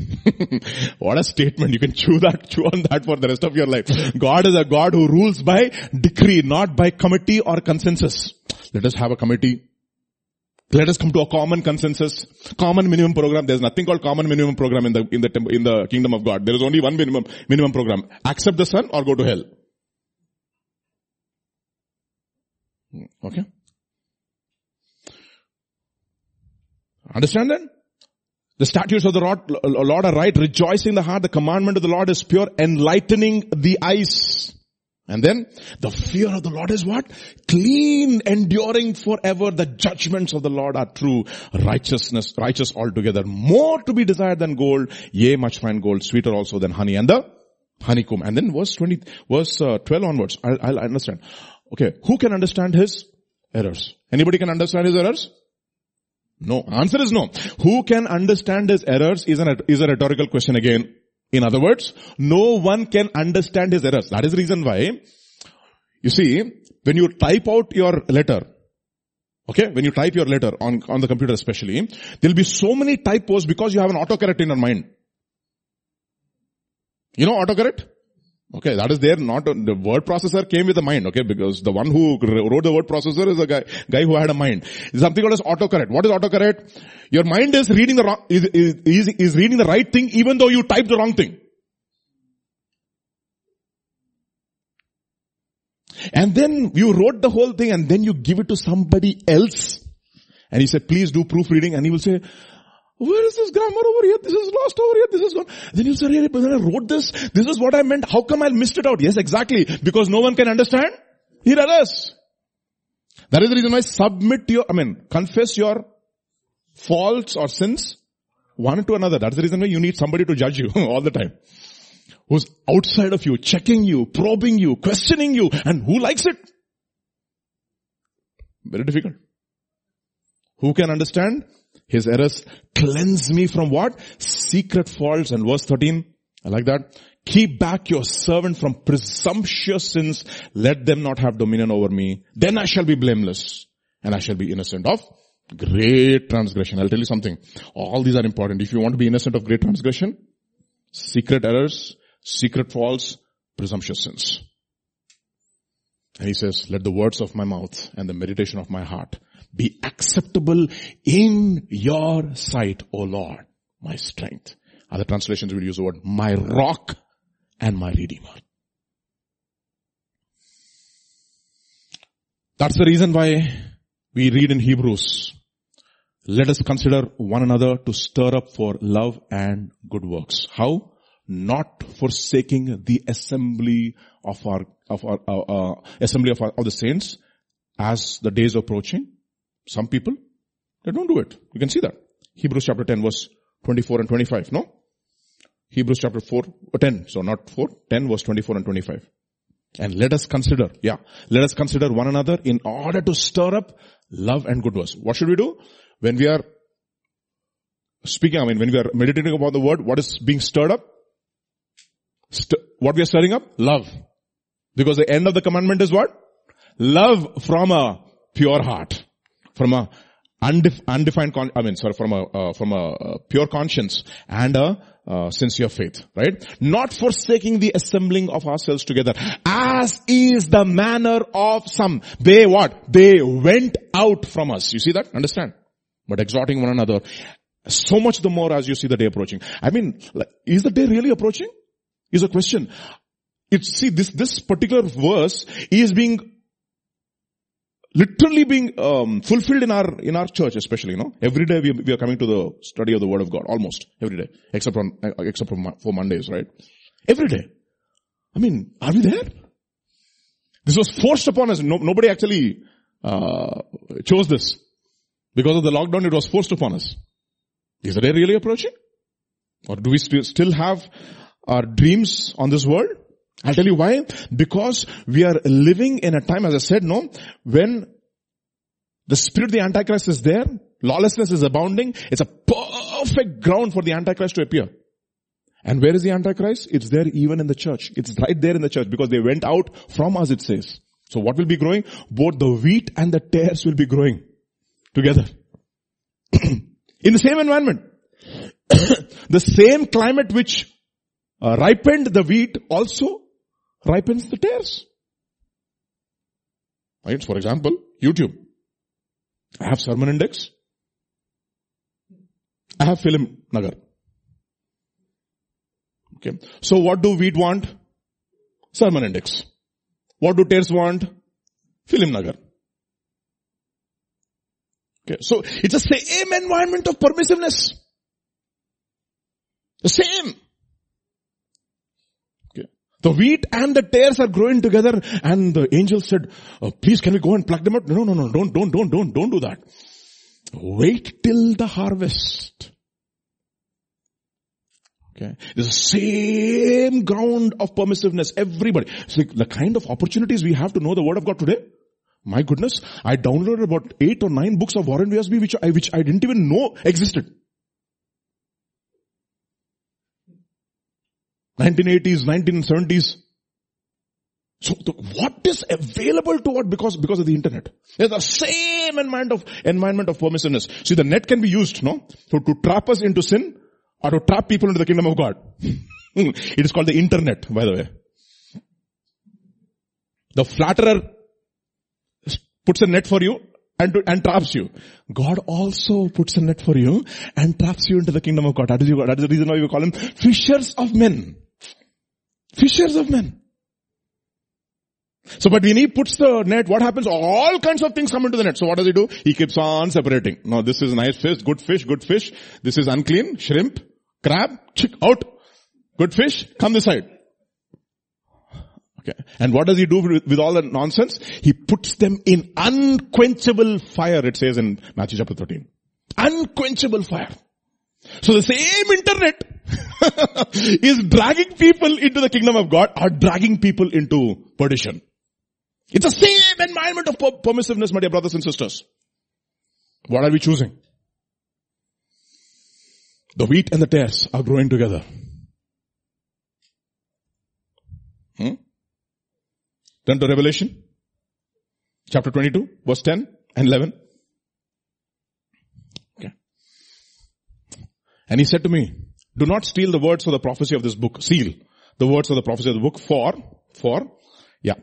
what a statement. You can chew that, chew on that for the rest of your life. God is a God who rules by decree, not by committee or consensus. Let us have a committee. Let us come to a common consensus, common minimum program. There's nothing called common minimum program in the, in the, in the kingdom of God. There is only one minimum, minimum program. Accept the son or go to hell. Hmm, okay? Understand that? The statutes of the Lord are right, rejoicing the heart. The commandment of the Lord is pure, enlightening the eyes. And then the fear of the Lord is what? Clean, enduring forever. The judgments of the Lord are true. Righteousness, righteous altogether. More to be desired than gold. Yea, much fine gold. Sweeter also than honey. And the honeycomb. And then verse 20, verse uh, 12 onwards. I'll, I'll understand. Okay. Who can understand his errors? Anybody can understand his errors? No. Answer is no. Who can understand his errors is, an, is a rhetorical question again. In other words, no one can understand his errors. That is the reason why, you see, when you type out your letter, okay, when you type your letter on, on the computer especially, there'll be so many typos because you have an autocorrect in your mind. You know autocorrect? Okay, that is there, not, the word processor came with a mind, okay, because the one who wrote the word processor is a guy, guy who had a mind. something called as autocorrect. What is autocorrect? Your mind is reading the wrong, is, is, is reading the right thing even though you typed the wrong thing. And then you wrote the whole thing and then you give it to somebody else. And he said, please do proofreading. And he will say, where is this grammar over here? This is lost over here. This is gone. Then you say, really, but I wrote this. This is what I meant. How come I missed it out? Yes, exactly. Because no one can understand. Here it is. That is the reason why submit your, I mean, confess your faults or sins one to another. That's the reason why you need somebody to judge you all the time. Who's outside of you, checking you, probing you, questioning you, and who likes it? Very difficult. Who can understand? His errors. Cleanse me from what? Secret faults. And verse 13, I like that. Keep back your servant from presumptuous sins. Let them not have dominion over me. Then I shall be blameless and I shall be innocent of great transgression. I'll tell you something. All these are important. If you want to be innocent of great transgression, secret errors, secret faults, presumptuous sins. And he says, let the words of my mouth and the meditation of my heart be acceptable in your sight, O Lord, my strength. Other translations will use the word my rock and my redeemer. That's the reason why we read in Hebrews, let us consider one another to stir up for love and good works. How? Not forsaking the assembly of our, of our, uh, uh, assembly of, our, of the saints as the days approaching. Some people, they don't do it. You can see that. Hebrews chapter 10 verse 24 and 25, no? Hebrews chapter 4, uh, 10, so not 4, 10 verse 24 and 25. And let us consider, yeah, let us consider one another in order to stir up love and good works. What should we do? When we are speaking, I mean, when we are meditating about the word, what is being stirred up? St- what we are stirring up? Love. Because the end of the commandment is what? Love from a pure heart. From a undef- undefined, con- I mean, sorry, from a, uh, from a uh, pure conscience and a uh, sincere faith, right? Not forsaking the assembling of ourselves together, as is the manner of some. They what? They went out from us. You see that? Understand? But exhorting one another, so much the more as you see the day approaching. I mean, like, is the day really approaching? Is a question. It's, see, this, this particular verse is being literally being um, fulfilled in our in our church, especially. You know, every day we, we are coming to the study of the Word of God, almost every day, except on uh, except for, for Mondays, right? Every day. I mean, are we there? This was forced upon us. No, nobody actually uh, chose this because of the lockdown. It was forced upon us. Is the day really approaching, or do we st- still have our dreams on this world? I'll tell you why. Because we are living in a time, as I said, no, when the spirit of the Antichrist is there, lawlessness is abounding, it's a perfect ground for the Antichrist to appear. And where is the Antichrist? It's there even in the church. It's right there in the church because they went out from us, it says. So what will be growing? Both the wheat and the tares will be growing together. in the same environment. the same climate which uh, ripened the wheat also ripens the tares. Right? For example, YouTube. I have sermon index. I have film nagar. Okay. So what do wheat want? Sermon index. What do tares want? Film nagar. Okay. So it's the same environment of permissiveness. The same. The wheat and the tares are growing together and the angel said, oh, please can we go and pluck them out? No, no, no, don't, don't, don't, don't, don't do that. Wait till the harvest. Okay. The same ground of permissiveness. Everybody. The kind of opportunities we have to know the word of God today. My goodness, I downloaded about eight or nine books of Warren Wiersbe which I, which I didn't even know existed. 1980s, 1970s. So the, what is available to what because, because of the internet? There's the same environment of, environment of permissiveness. See the net can be used, no? So to trap us into sin or to trap people into the kingdom of God. it is called the internet, by the way. The flatterer puts a net for you and, to, and traps you. God also puts a net for you and traps you into the kingdom of God. That is, that is the reason why we call him fishers of men. Fishers of men. So, but when he puts the net, what happens? All kinds of things come into the net. So what does he do? He keeps on separating. Now this is nice fish, good fish, good fish. This is unclean, shrimp, crab, chick, out. Good fish, come this side. Okay. And what does he do with, with all the nonsense? He puts them in unquenchable fire, it says in Matthew chapter 13. Unquenchable fire. So the same internet is dragging people into the kingdom of God or dragging people into perdition. It's the same environment of permissiveness, my dear brothers and sisters. What are we choosing? The wheat and the tares are growing together. Hmm? Turn to Revelation. Chapter 22, verse 10 and 11. Okay. And he said to me, Do not steal the words of the prophecy of this book. Seal the words of the prophecy of the book for, for, yeah,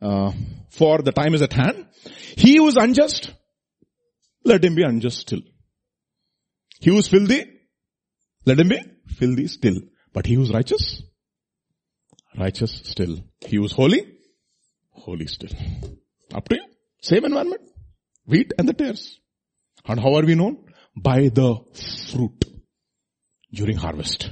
uh, for the time is at hand. He who is unjust, let him be unjust still. He who is filthy, let him be filthy still. But he who is righteous, righteous still. He who is holy, holy still. Up to you. Same environment. Wheat and the tares. And how are we known? By the fruit during harvest.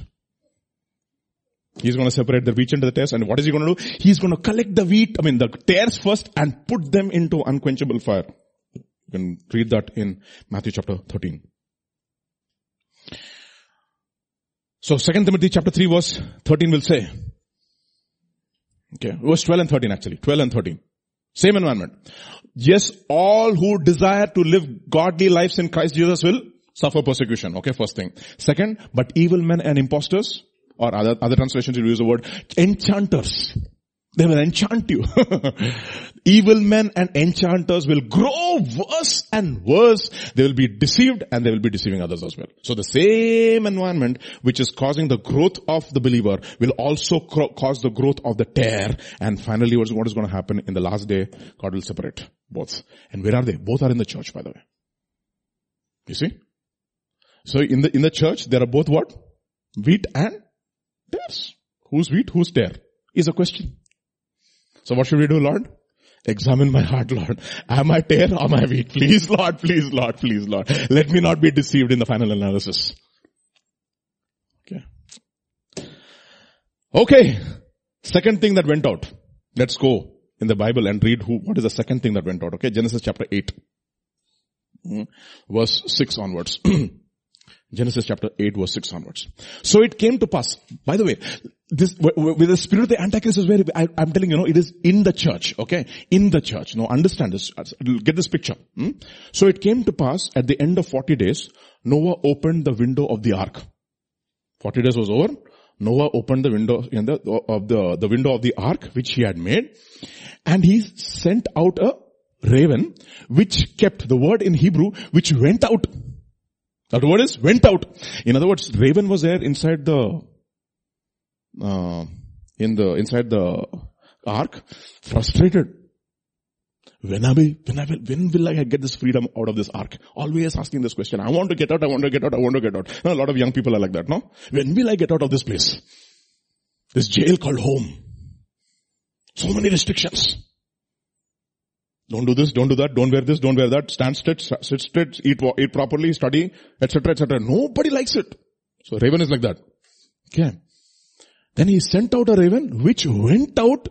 He's going to separate the wheat into the tares and what is he going to do? He's going to collect the wheat, I mean the tares first and put them into unquenchable fire. You can read that in Matthew chapter 13. So 2 Timothy chapter 3 verse 13 will say, okay, verse 12 and 13 actually, 12 and 13. Same environment. Yes, all who desire to live godly lives in Christ Jesus will suffer persecution. Okay, first thing. Second, but evil men and impostors, or other, other translations will use the word enchanters. They will enchant you. Evil men and enchanters will grow worse and worse. They will be deceived and they will be deceiving others as well. So the same environment which is causing the growth of the believer will also cause the growth of the tare. And finally what is going to happen in the last day? God will separate both. And where are they? Both are in the church by the way. You see? So in the, in the church there are both what? Wheat and tares. Who's wheat? Who's tare? Is a question. So what should we do, Lord? Examine my heart, Lord. Am I tare or am I wheat? Please, Lord, please, Lord, please, Lord. Let me not be deceived in the final analysis. Okay. Okay. Second thing that went out. Let's go in the Bible and read who, what is the second thing that went out. Okay. Genesis chapter 8. Hmm. Verse 6 onwards. Genesis chapter 8 verse 6 onwards. So it came to pass. By the way, this, with the spirit of the Antichrist is very, I, am telling you, know, it is in the church, okay? In the church. No, understand this. Get this picture. Hmm? So it came to pass at the end of 40 days, Noah opened the window of the ark. 40 days was over. Noah opened the window in the, of the, the window of the ark, which he had made, and he sent out a raven, which kept the word in Hebrew, which went out. That word is went out. In other words, raven was there inside the uh, in the inside the ark, frustrated. When I will, when I will, when will I get this freedom out of this ark? Always asking this question. I want to get out, I want to get out, I want to get out. a lot of young people are like that, no? When will I get out of this place? This jail called home. So many restrictions. Don't do this, don't do that, don't wear this, don't wear that, stand straight, sit straight, eat, eat properly, study, etc., etc. Nobody likes it. So Raven is like that. Okay. Then he sent out a raven which went out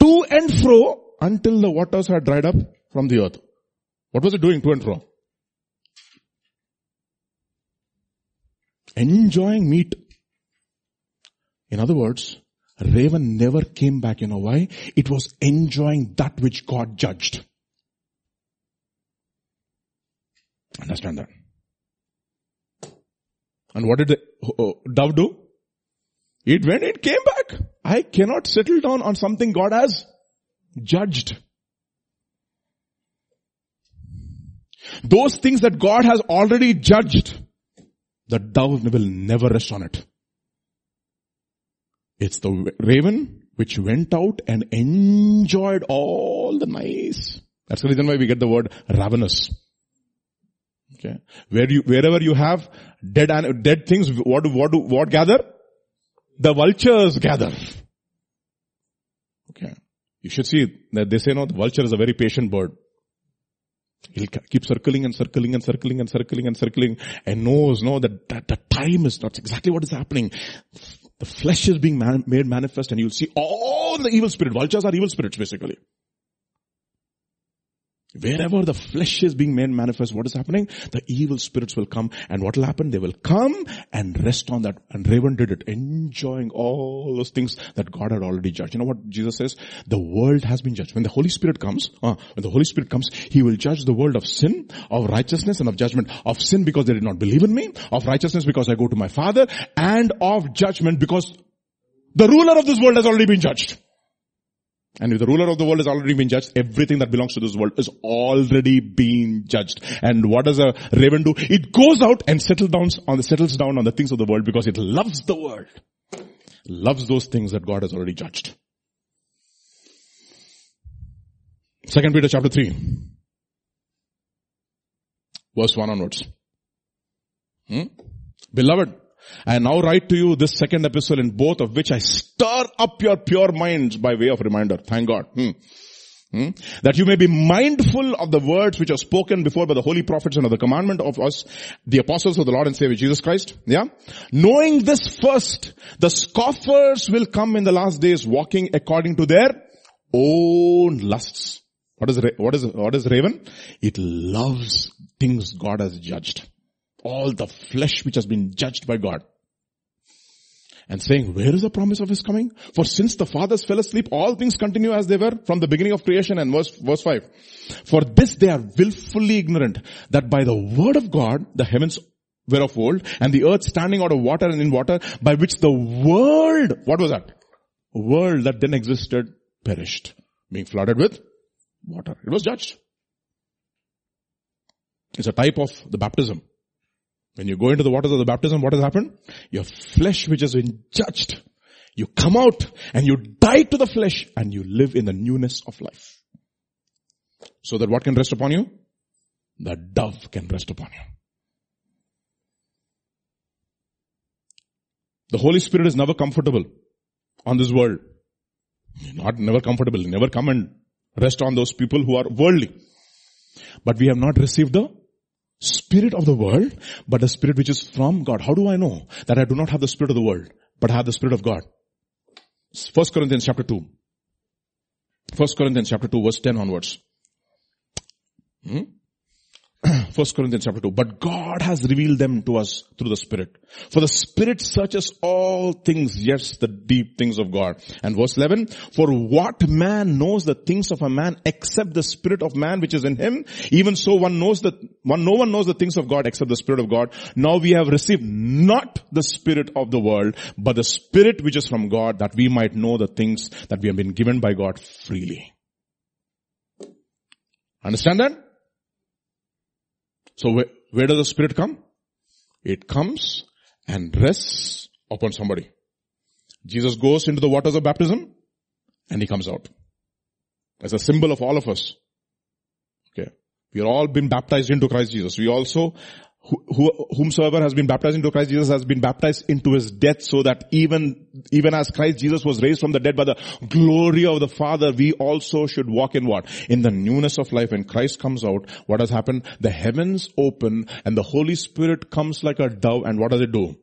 to and fro until the waters had dried up from the earth. What was it doing to and fro? Enjoying meat. In other words, raven never came back. You know why? It was enjoying that which God judged. Understand that. And what did the uh, dove do? It went, it came back. I cannot settle down on something God has judged. Those things that God has already judged, the dove will never rest on it. It's the raven which went out and enjoyed all the nice. That's the reason why we get the word ravenous. Okay. Where you, wherever you have dead, dead things, what, do what, what gather? The vultures gather. Okay. You should see that they say no, the vulture is a very patient bird. He'll keep circling and circling and circling and circling and circling and knows, no, that, that the time is not exactly what is happening. The flesh is being man, made manifest and you'll see all the evil spirit. Vultures are evil spirits basically. Wherever the flesh is being made manifest, what is happening? The evil spirits will come and what will happen? They will come and rest on that. And Raven did it, enjoying all those things that God had already judged. You know what Jesus says? The world has been judged. When the Holy Spirit comes, uh, when the Holy Spirit comes, He will judge the world of sin, of righteousness and of judgment. Of sin because they did not believe in me, of righteousness because I go to my Father, and of judgment because the ruler of this world has already been judged. And if the ruler of the world has already been judged, everything that belongs to this world is already being judged. And what does a raven do? It goes out and settles down on the, settles down on the things of the world because it loves the world. Loves those things that God has already judged. Second Peter chapter 3. Verse 1 onwards. Hmm? Beloved, I now write to you this second epistle in both of which I stir up your pure minds by way of reminder. Thank God. Hmm. Hmm? That you may be mindful of the words which are spoken before by the holy prophets and of the commandment of us, the apostles of the Lord and Savior Jesus Christ. Yeah? Knowing this first, the scoffers will come in the last days walking according to their own lusts. What is, what is, what is raven? It loves things God has judged all the flesh which has been judged by God. And saying, where is the promise of his coming? For since the fathers fell asleep, all things continue as they were from the beginning of creation and verse, verse 5. For this they are willfully ignorant that by the word of God, the heavens were of old and the earth standing out of water and in water by which the world, what was that? World that then existed perished, being flooded with water. It was judged. It's a type of the baptism. When you go into the waters of the baptism, what has happened? Your flesh which has been judged. You come out and you die to the flesh and you live in the newness of life. So that what can rest upon you? The dove can rest upon you. The Holy Spirit is never comfortable on this world. Not never comfortable. Never come and rest on those people who are worldly. But we have not received the spirit of the world, but the spirit which is from God. How do I know that I do not have the spirit of the world, but I have the spirit of God? First Corinthians chapter 2. First Corinthians chapter 2 verse 10 onwards. Hmm? First Corinthians chapter 2. But God has revealed them to us through the Spirit. For the Spirit searches all things, yes, the deep things of God. And verse 11. For what man knows the things of a man except the Spirit of man which is in him? Even so one knows that, one, no one knows the things of God except the Spirit of God. Now we have received not the Spirit of the world, but the Spirit which is from God that we might know the things that we have been given by God freely. Understand that? So where, where does the Spirit come? It comes and rests upon somebody. Jesus goes into the waters of baptism and he comes out. As a symbol of all of us. Okay. We are all been baptized into Christ Jesus. We also who, whomsoever has been baptized into Christ Jesus has been baptized into his death so that even, even as Christ Jesus was raised from the dead by the glory of the Father, we also should walk in what? In the newness of life. When Christ comes out, what has happened? The heavens open and the Holy Spirit comes like a dove and what does it do?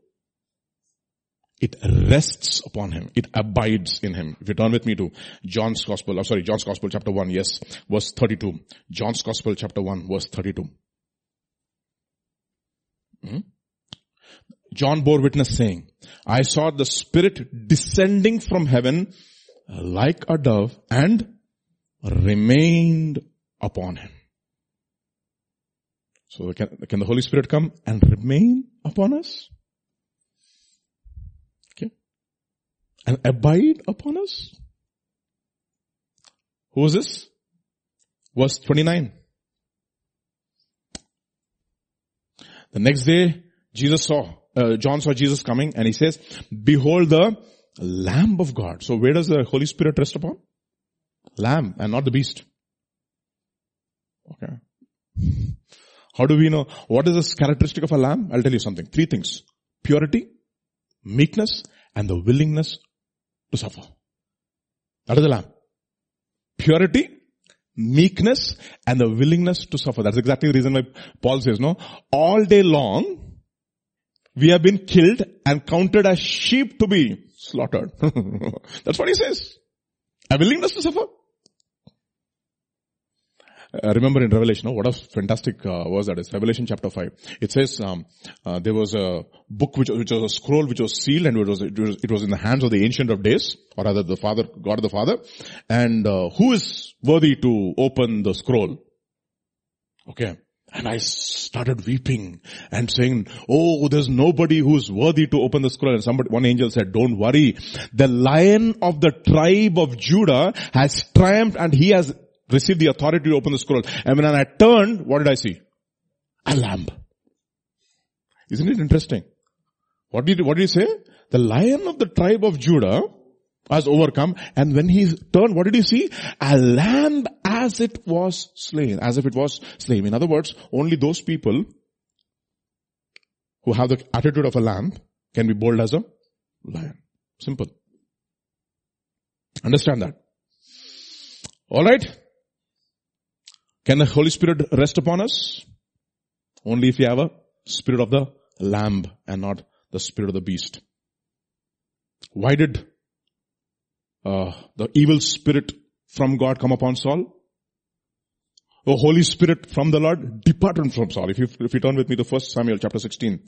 It rests upon him. It abides in him. If you turn with me to John's Gospel, oh sorry, John's Gospel chapter 1, yes, verse 32. John's Gospel chapter 1, verse 32. Hmm? John bore witness saying, I saw the Spirit descending from heaven like a dove and remained upon him. So can, can the Holy Spirit come and remain upon us? Okay. And abide upon us? Who is this? Verse 29. The next day, Jesus saw, uh, John saw Jesus coming and he says, behold the Lamb of God. So where does the Holy Spirit rest upon? Lamb and not the beast. Okay. How do we know? What is this characteristic of a lamb? I'll tell you something. Three things. Purity, meekness, and the willingness to suffer. That is the lamb. Purity, meekness and the willingness to suffer. That's exactly the reason why Paul says, no, all day long, we have been killed and counted as sheep to be slaughtered. That's what he says. A willingness to suffer. I remember in Revelation, what a fantastic uh, verse that is. Revelation chapter 5. It says, um, uh, there was a book which, which was a scroll which was sealed and it was, it was, it was in the hands of the ancient of days, or rather the father, God the Father. And uh, who is worthy to open the scroll? Okay. And I started weeping and saying, Oh, there's nobody who's worthy to open the scroll. And somebody, one angel said, don't worry. The lion of the tribe of Judah has triumphed and he has received the authority to open the scroll. And when I turned, what did I see? A lamb. Isn't it interesting? What did, what did he say? The lion of the tribe of Judah has overcome. And when he turned, what did he see? A lamb as it was slain, as if it was slain. In other words, only those people who have the attitude of a lamb can be bold as a lion. Simple. Understand that. Alright? Can the Holy Spirit rest upon us? Only if you have a spirit of the lamb and not the spirit of the beast. Why did uh, the evil spirit from God come upon Saul? The Holy Spirit from the Lord departed from Saul. If you, if you turn with me to 1 Samuel chapter 16.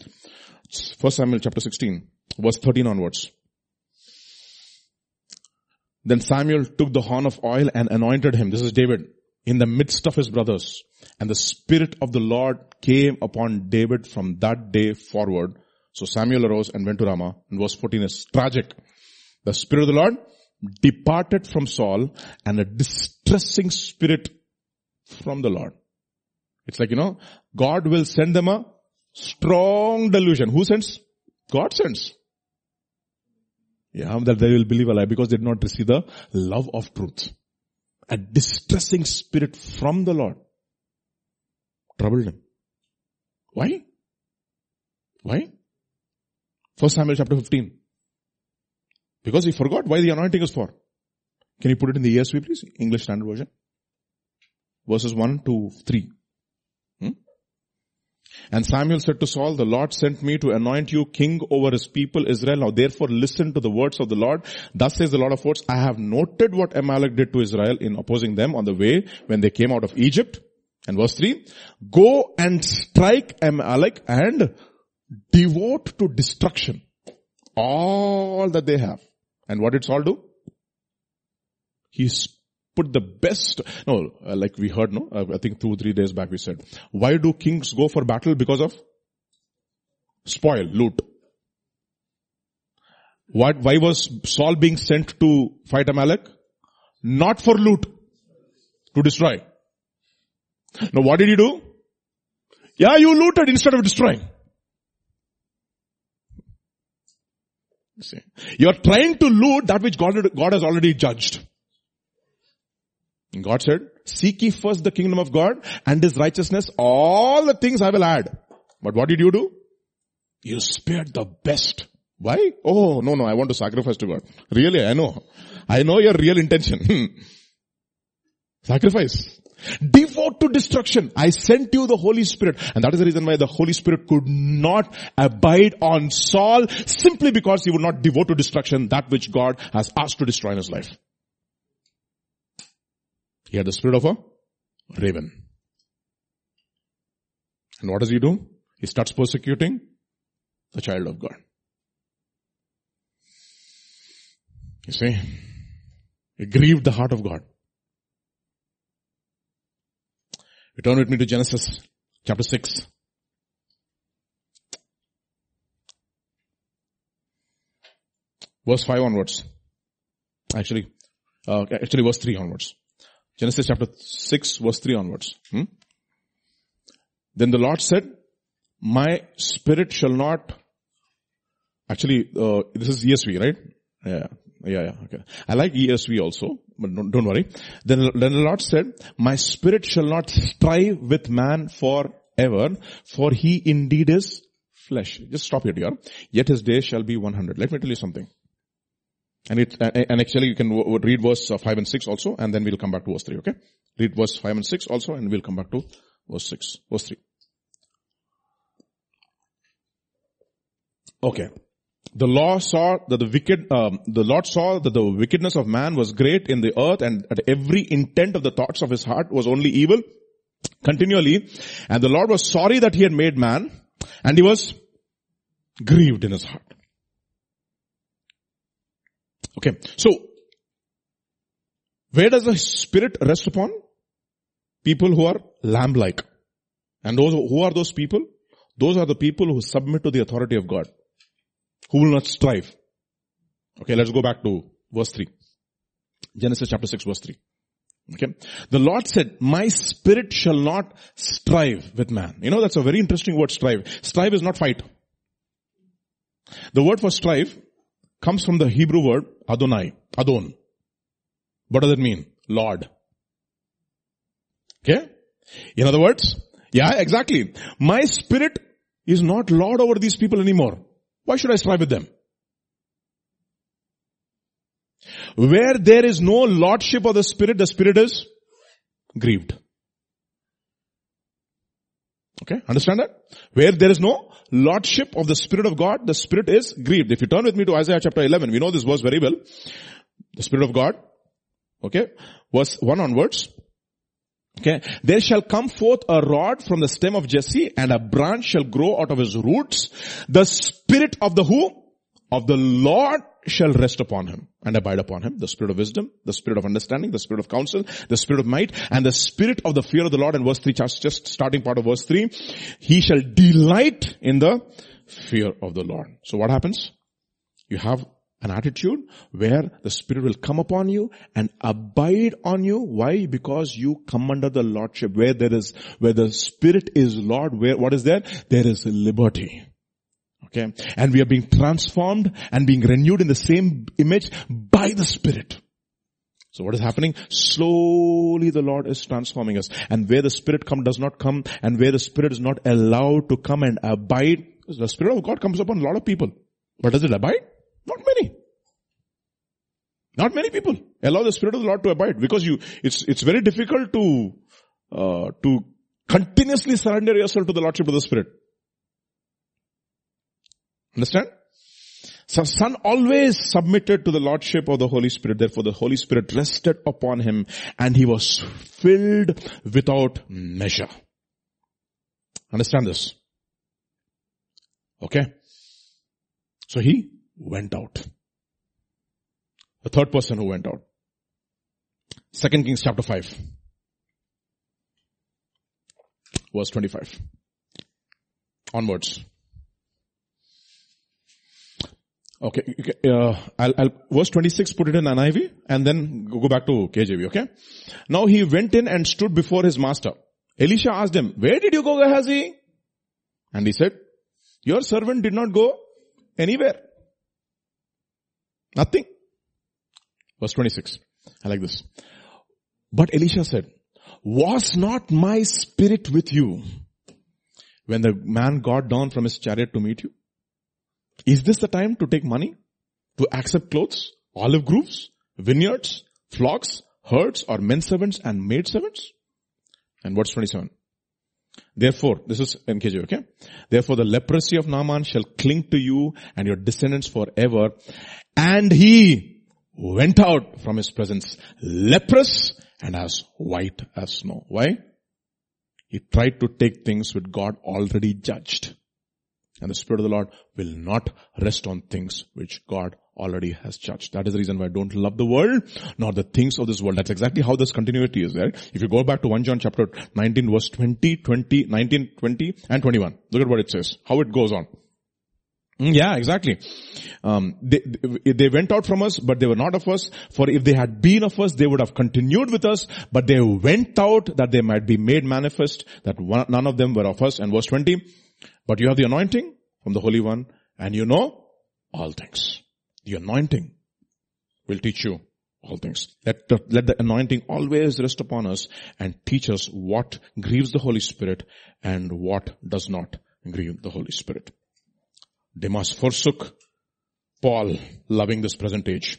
1 Samuel chapter 16, verse 13 onwards. Then Samuel took the horn of oil and anointed him. This is David in the midst of his brothers. And the Spirit of the Lord came upon David from that day forward. So Samuel arose and went to Ramah. And verse 14 is tragic. The Spirit of the Lord departed from Saul and a distressing spirit from the Lord. It's like, you know, God will send them a strong delusion. Who sends? God sends. Yeah, that they will believe a lie because they did not receive the love of truth. A distressing spirit from the Lord troubled him. Why? Why? First Samuel chapter 15. Because he forgot why the anointing is for. Can you put it in the ESV please? English Standard Version. Verses 1 to 3. And Samuel said to Saul, the Lord sent me to anoint you king over his people Israel. Now therefore listen to the words of the Lord. Thus says the Lord of hosts, I have noted what Amalek did to Israel in opposing them on the way when they came out of Egypt. And verse 3, go and strike Amalek and devote to destruction all that they have. And what did Saul do? He's put the best, no, uh, like we heard, no, uh, I think two, three days back we said, why do kings go for battle? Because of spoil, loot. What, why was Saul being sent to fight Amalek? Not for loot, to destroy. Now what did he do? Yeah, you looted instead of destroying. See, you're trying to loot that which God, God has already judged. God said, seek ye first the kingdom of God and his righteousness, all the things I will add. But what did you do? You spared the best. Why? Oh, no, no, I want to sacrifice to God. Really, I know. I know your real intention. Hmm. sacrifice. Devote to destruction. I sent you the Holy Spirit. And that is the reason why the Holy Spirit could not abide on Saul simply because he would not devote to destruction that which God has asked to destroy in his life. He had the spirit of a raven. And what does he do? He starts persecuting the child of God. You see, it grieved the heart of God. Return with me to Genesis chapter 6. Verse 5 onwards. Actually, uh, actually verse 3 onwards. Genesis chapter 6 verse 3 onwards. Hmm? Then the Lord said, my spirit shall not, actually, uh, this is ESV, right? Yeah, yeah, yeah, okay. I like ESV also, but don't, don't worry. Then, then the Lord said, my spirit shall not strive with man forever, for he indeed is flesh. Just stop here, dear. Yet his day shall be 100. Let me tell you something. And it, and actually you can read verse uh, 5 and 6 also, and then we'll come back to verse 3, okay? Read verse 5 and 6 also, and we'll come back to verse 6, verse 3. Okay. The law saw that the wicked, um, the Lord saw that the wickedness of man was great in the earth and that every intent of the thoughts of his heart was only evil continually. And the Lord was sorry that he had made man and he was grieved in his heart. Okay. So, where does the spirit rest upon? People who are lamb-like. And those, who are those people? Those are the people who submit to the authority of God. Who will not strive. Okay, let's go back to verse 3. Genesis chapter 6 verse 3. Okay. The Lord said, my spirit shall not strive with man. You know, that's a very interesting word, strive. Strive is not fight. The word for strive comes from the Hebrew word Adonai, Adon. What does it mean? Lord. Okay? In other words, yeah, exactly. My spirit is not Lord over these people anymore. Why should I strive with them? Where there is no lordship of the spirit, the spirit is grieved. Okay, understand that? Where there is no lordship of the spirit of God, the spirit is grieved. If you turn with me to Isaiah chapter 11, we know this verse very well. The spirit of God. Okay, verse 1 onwards. Okay. There shall come forth a rod from the stem of Jesse and a branch shall grow out of his roots. The spirit of the who? Of the Lord shall rest upon him and abide upon him. The spirit of wisdom, the spirit of understanding, the spirit of counsel, the spirit of might, and the spirit of the fear of the Lord. And verse 3, just starting part of verse 3, he shall delight in the fear of the Lord. So what happens? You have an attitude where the Spirit will come upon you and abide on you. Why? Because you come under the Lordship. Where there is, where the Spirit is Lord, where, what is there? There is liberty. Okay. And we are being transformed and being renewed in the same image by the Spirit. So what is happening? Slowly the Lord is transforming us. And where the Spirit come does not come and where the Spirit is not allowed to come and abide, the Spirit of God comes upon a lot of people. But does it abide? Not many. Not many people allow the Spirit of the Lord to abide because you, it's, it's very difficult to, uh, to continuously surrender yourself to the Lordship of the Spirit. Understand? So son always submitted to the Lordship of the Holy Spirit. Therefore the Holy Spirit rested upon him and he was filled without measure. Understand this? Okay? So he went out. The third person who went out. Second Kings chapter 5. Verse 25. Onwards. Okay, uh, I'll, I'll, verse 26, put it in NIV and then go back to KJV, okay? Now he went in and stood before his master. Elisha asked him, where did you go Gehazi? And he said, your servant did not go anywhere. Nothing. Verse 26. I like this. But Elisha said, was not my spirit with you when the man got down from his chariot to meet you? Is this the time to take money? To accept clothes, olive groves, vineyards, flocks, herds, or men servants and maid servants? And verse 27. Therefore, this is NKJ, okay? Therefore the leprosy of Naaman shall cling to you and your descendants forever. And he went out from his presence leprous and as white as snow. Why? He tried to take things which God already judged. And the Spirit of the Lord will not rest on things which God already has judged. That is the reason why I don't love the world, nor the things of this world. That's exactly how this continuity is there. If you go back to 1 John chapter 19 verse 20, 20, 19, 20 and 21. Look at what it says. How it goes on. Mm, yeah, exactly. Um, they, they went out from us, but they were not of us. For if they had been of us, they would have continued with us. But they went out that they might be made manifest that one, none of them were of us. And verse 20, but you have the anointing from the Holy One and you know all things. The anointing will teach you all things. Let the, let the anointing always rest upon us and teach us what grieves the Holy Spirit and what does not grieve the Holy Spirit. Demas forsook Paul, loving this present age,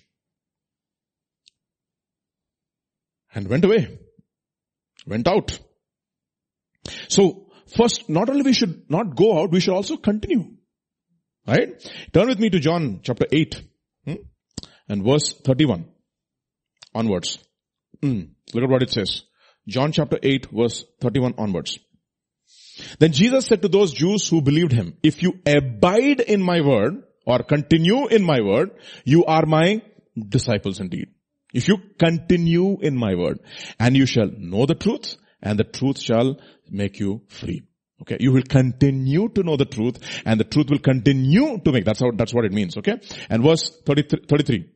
and went away, went out. So First, not only we should not go out, we should also continue. Right? Turn with me to John chapter 8 hmm? and verse 31 onwards. Hmm. Look at what it says. John chapter 8 verse 31 onwards. Then Jesus said to those Jews who believed him, if you abide in my word or continue in my word, you are my disciples indeed. If you continue in my word and you shall know the truth and the truth shall make you free. Okay. You will continue to know the truth and the truth will continue to make. That's how, that's what it means. Okay. And verse 33, 33.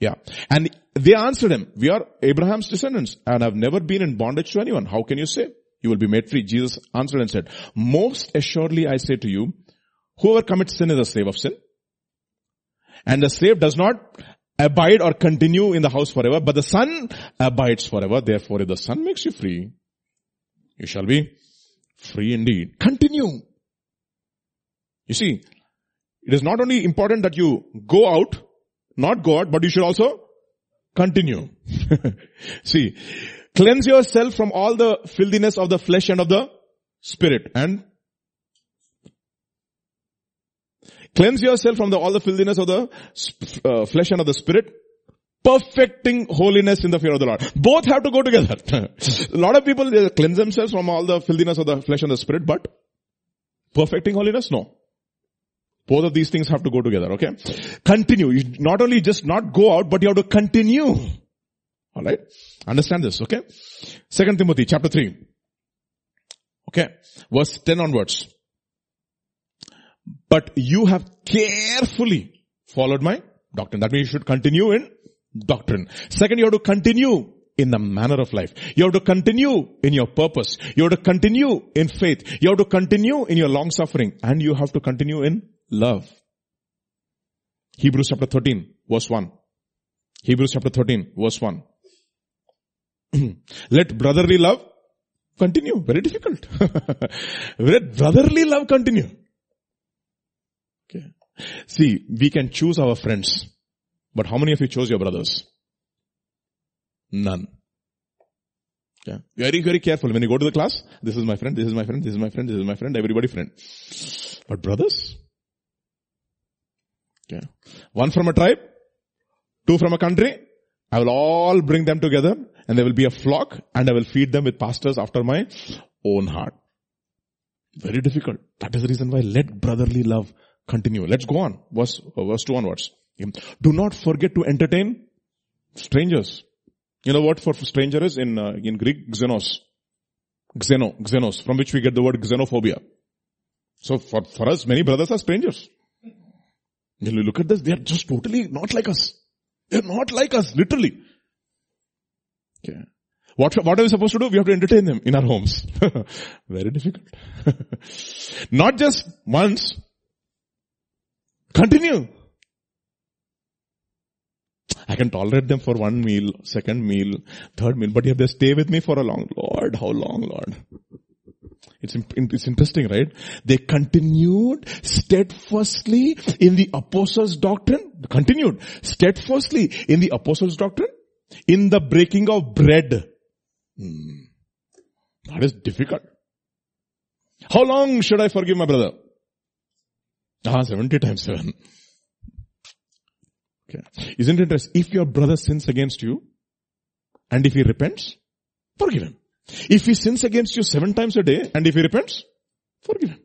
Yeah. And they answered him, we are Abraham's descendants and have never been in bondage to anyone. How can you say you will be made free? Jesus answered and said, most assuredly I say to you, whoever commits sin is a slave of sin. And the slave does not abide or continue in the house forever, but the son abides forever. Therefore, if the son makes you free, you shall be free indeed. Continue. You see, it is not only important that you go out, not go out, but you should also continue. see, cleanse yourself from all the filthiness of the flesh and of the spirit and Cleanse yourself from the, all the filthiness of the uh, flesh and of the spirit. Perfecting holiness in the fear of the Lord. Both have to go together. a lot of people cleanse themselves from all the filthiness of the flesh and the spirit, but perfecting holiness, no. Both of these things have to go together, okay? Continue. You not only just not go out, but you have to continue. Alright? Understand this, okay? Second Timothy chapter 3. Okay. Verse 10 onwards. But you have carefully followed my doctrine. That means you should continue in doctrine. Second, you have to continue in the manner of life. You have to continue in your purpose. You have to continue in faith. You have to continue in your long suffering and you have to continue in love. Hebrews chapter 13 verse 1. Hebrews chapter 13 verse 1. Let brotherly love continue. Very difficult. Let brotherly love continue. Okay. See, we can choose our friends, but how many of you chose your brothers? None. Okay. Very, very careful. When you go to the class, this is my friend, this is my friend, this is my friend, this is my friend, everybody friend. But brothers? Okay. One from a tribe, two from a country, I will all bring them together and there will be a flock and I will feed them with pastors after my own heart. Very difficult. That is the reason why let brotherly love continue. Let's go on. Verse, verse 2 onwards. Do not forget to entertain strangers. You know what for stranger is in, uh, in Greek? Xenos. Xeno, xenos, from which we get the word xenophobia. So for, for us, many brothers are strangers. You look at this, they are just totally not like us. They're not like us, literally. Okay. What, what are we supposed to do? We have to entertain them in our homes. Very difficult. not just once, Continue. I can tolerate them for one meal, second meal, third meal, but if they stay with me for a long, Lord, how long, Lord? It's, it's interesting, right? They continued steadfastly in the apostles' doctrine, continued steadfastly in the apostles' doctrine, in the breaking of bread. Hmm. That is difficult. How long should I forgive my brother? Ah, 70 times 7. Okay. Isn't it interesting? If your brother sins against you, and if he repents, forgive him. If he sins against you seven times a day, and if he repents, forgive him.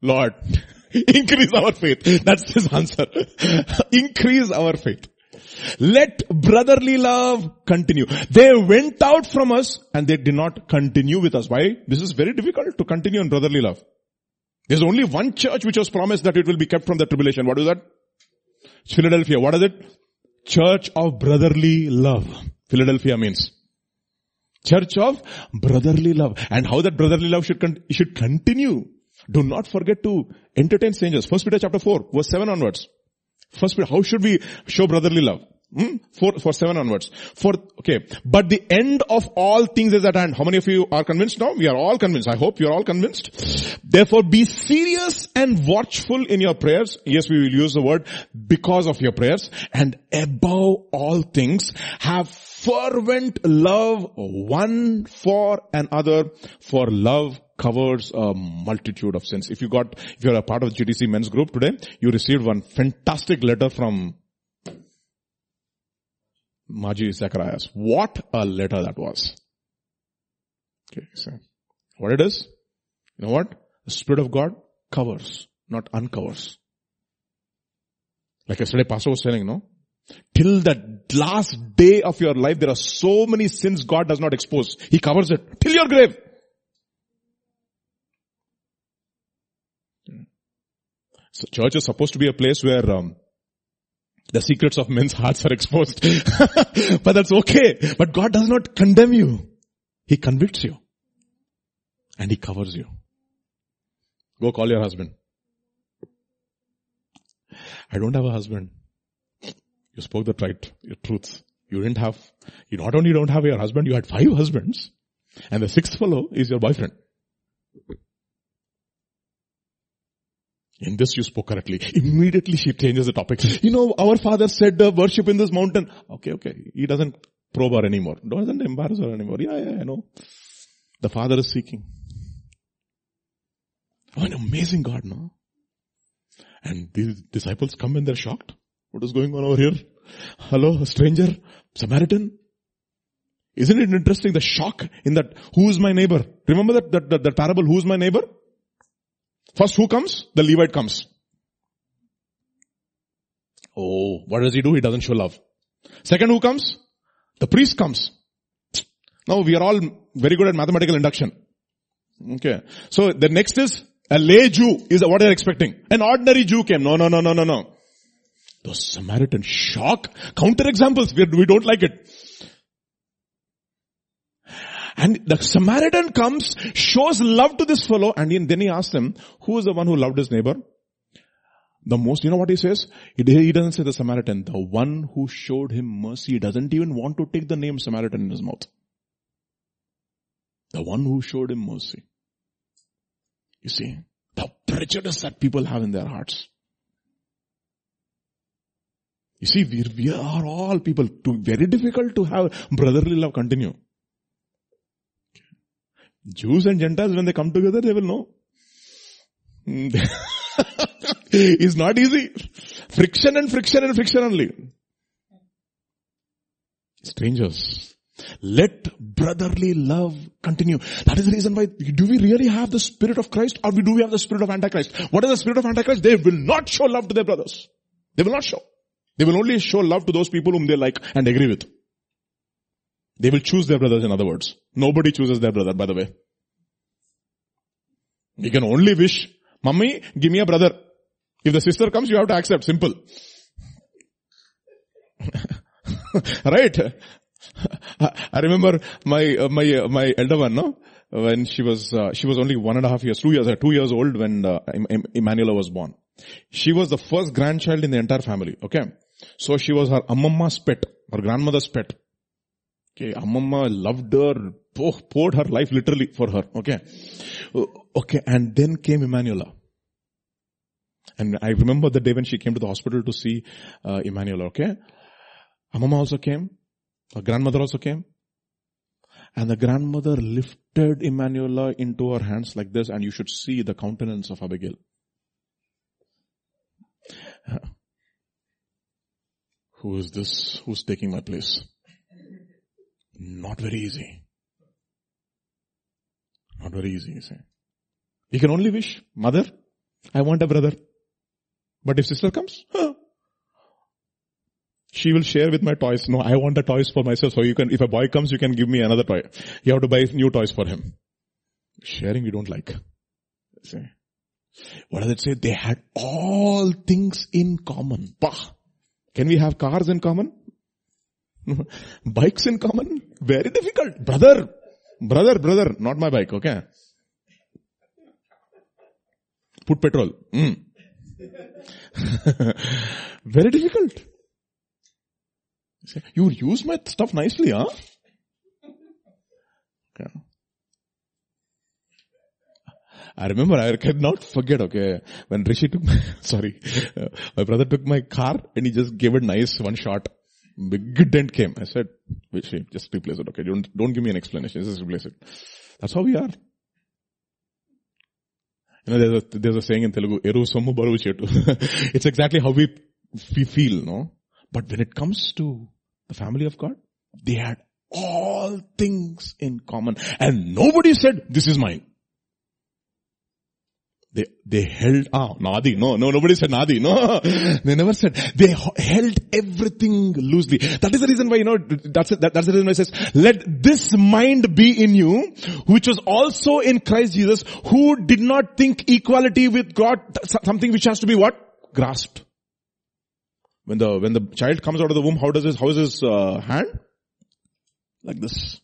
Lord, increase our faith. That's his answer. increase our faith. Let brotherly love continue. They went out from us and they did not continue with us. Why? This is very difficult to continue in brotherly love. There's only one church which was promised that it will be kept from the tribulation. What is that? Philadelphia. What is it? Church of brotherly love. Philadelphia means. Church of brotherly love. And how that brotherly love should, con- should continue. Do not forget to entertain strangers. First Peter chapter 4, verse 7 onwards. First Peter, how should we show brotherly love? Hmm? For, for seven onwards. For, okay. But the end of all things is at hand. How many of you are convinced now? We are all convinced. I hope you are all convinced. Therefore be serious and watchful in your prayers. Yes, we will use the word because of your prayers. And above all things, have fervent love one for another for love covers a multitude of sins. If you got, if you're a part of GTC men's group today, you received one fantastic letter from Maji Zacharias. What a letter that was. Okay, so what it is? You know what? The Spirit of God covers, not uncovers. Like yesterday Pastor was telling, no? Till the last day of your life, there are so many sins God does not expose. He covers it. Till your grave. So church is supposed to be a place where um, the secrets of men's hearts are exposed. but that's okay. But God does not condemn you. He convicts you. And He covers you. Go call your husband. I don't have a husband. You spoke the right, your truth. You didn't have, you not only don't have your husband, you had five husbands. And the sixth fellow is your boyfriend. In this you spoke correctly. Immediately she changes the topic. You know, our father said uh, worship in this mountain. Okay, okay. He doesn't probe her anymore. Doesn't embarrass her anymore. Yeah, yeah, I know. The father is seeking. Oh, an amazing God, no? And these disciples come and they're shocked. What is going on over here? Hello, stranger, Samaritan. Isn't it interesting the shock in that who is my neighbor? Remember that, that, that, that parable, who is my neighbor? First who comes? The Levite comes. Oh, what does he do? He doesn't show love. Second who comes? The priest comes. Now we are all very good at mathematical induction. Okay. So the next is a lay Jew is what they're expecting. An ordinary Jew came. No, no, no, no, no, no. The Samaritan shock. Counter examples. We, we don't like it. And the Samaritan comes, shows love to this fellow, and then he asks him, who is the one who loved his neighbor? The most, you know what he says? He doesn't say the Samaritan. The one who showed him mercy doesn't even want to take the name Samaritan in his mouth. The one who showed him mercy. You see, the prejudice that people have in their hearts. You see, we, we are all people, too, very difficult to have brotherly love continue. Jews and Gentiles, when they come together, they will know. it's not easy. Friction and friction and friction only. Strangers. Let brotherly love continue. That is the reason why, do we really have the spirit of Christ or do we have the spirit of Antichrist? What is the spirit of Antichrist? They will not show love to their brothers. They will not show. They will only show love to those people whom they like and agree with. They will choose their brothers in other words. Nobody chooses their brother, by the way. You can only wish, mummy, give me a brother. If the sister comes, you have to accept. Simple. right? I remember my, uh, my, uh, my elder one, no? When she was, uh, she was only one and a half years, two years, uh, two years old when uh, Emmanuel was born. She was the first grandchild in the entire family, okay? So she was her ammamma's pet, her grandmother's pet. Okay, Amamma loved her, poured her life literally for her. Okay. Okay, and then came Emanuela. And I remember the day when she came to the hospital to see uh, okay? Amamma also came. Her grandmother also came. And the grandmother lifted Emanuela into her hands like this and you should see the countenance of Abigail. Who is this? Who's taking my place? Not very easy. Not very easy, you say. You can only wish, mother, I want a brother. But if sister comes, huh, she will share with my toys. No, I want the toys for myself. So you can, if a boy comes, you can give me another toy. You have to buy new toys for him. Sharing you don't like. See. What does it say? They had all things in common. Bah. Can we have cars in common? Bikes in common? Very difficult. Brother, brother, brother, not my bike, okay? Put petrol. Mm. Very difficult. You use my stuff nicely, huh? Okay. I remember, I cannot forget, okay, when Rishi took my, sorry, uh, my brother took my car and he just gave it nice one shot. Big dent came. I said, just replace it, okay? Don't, don't give me an explanation. Just replace it. That's how we are. You know, there's a, there's a saying in Telugu, Eru Chetu. It's exactly how we, we feel, no? But when it comes to the family of God, they had all things in common. And nobody said, this is mine. They, they held, ah, Nadi, no, no, nobody said Nadi, no. They never said, they held everything loosely. That is the reason why, you know, that's, that, that's the reason why it says, let this mind be in you, which was also in Christ Jesus, who did not think equality with God, something which has to be what? Grasped. When the, when the child comes out of the womb, how does his, how is his uh, hand? Like this.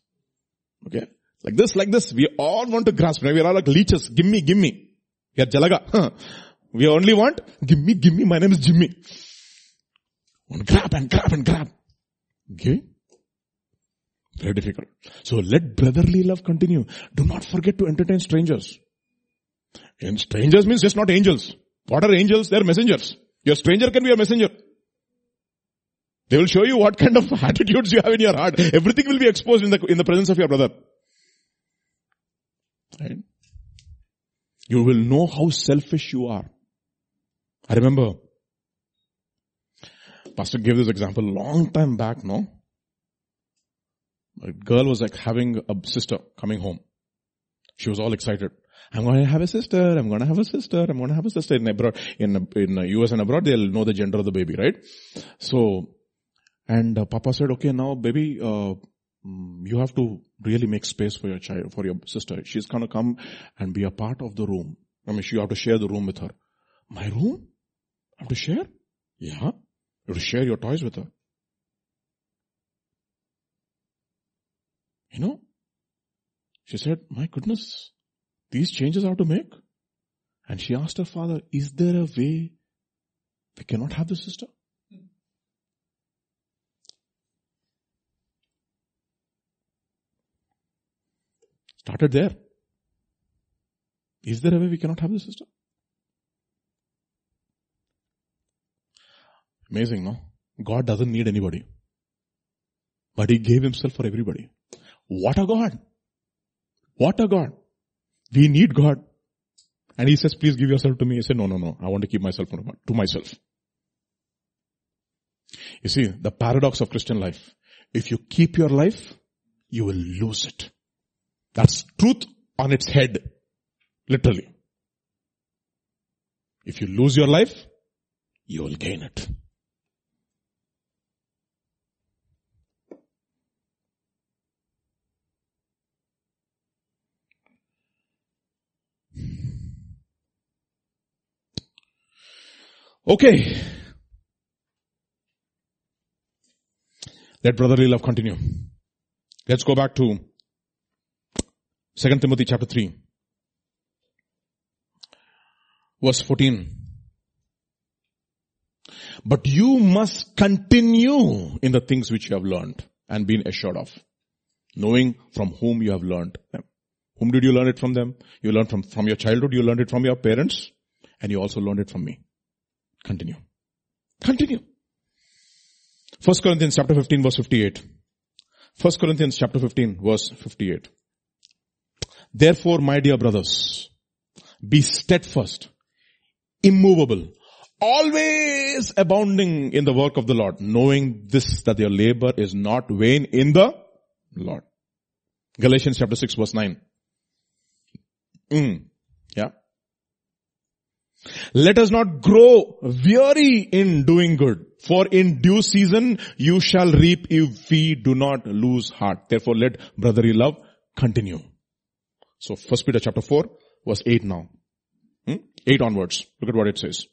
Okay? Like this, like this. We all want to grasp. We are all like leeches. Give me, give me. We are jalaga. We only want, give me, give me, my name is Jimmy. Want grab and grab and grab. Okay? Very difficult. So let brotherly love continue. Do not forget to entertain strangers. And strangers means just not angels. What are angels? They are messengers. Your stranger can be a messenger. They will show you what kind of attitudes you have in your heart. Everything will be exposed in the, in the presence of your brother. Right? You will know how selfish you are. I remember, Pastor gave this example long time back, no? A girl was like having a sister coming home. She was all excited. I'm going to have a sister. I'm going to have a sister. I'm going to have a sister in abroad, in, in US and abroad. They'll know the gender of the baby, right? So and uh, Papa said, okay, now baby, uh, Mm, you have to really make space for your child, for your sister. She's gonna come and be a part of the room. I mean, you have to share the room with her. My room? I have to share? Yeah. You have to share your toys with her. You know? She said, my goodness, these changes I have to make. And she asked her father, is there a way we cannot have the sister? Started there. Is there a way we cannot have the system? Amazing, no? God doesn't need anybody. But He gave Himself for everybody. What a God! What a God! We need God. And He says, please give yourself to me. He said, no, no, no. I want to keep myself to myself. You see, the paradox of Christian life. If you keep your life, you will lose it. That's truth on its head. Literally. If you lose your life, you will gain it. Okay. Let brotherly love continue. Let's go back to Second Timothy chapter 3. Verse 14. But you must continue in the things which you have learned and been assured of, knowing from whom you have learned them. Whom did you learn it from them? You learned from, from your childhood, you learned it from your parents, and you also learned it from me. Continue. Continue. First Corinthians chapter 15 verse 58. First Corinthians chapter 15 verse 58. Therefore, my dear brothers, be steadfast, immovable, always abounding in the work of the Lord, knowing this that your labor is not vain in the Lord. Galatians chapter 6 verse 9. Mm. Yeah. Let us not grow weary in doing good, for in due season you shall reap if we do not lose heart. Therefore let brotherly love continue. So first Peter chapter 4 verse 8 now. Hmm? 8 onwards. Look at what it says.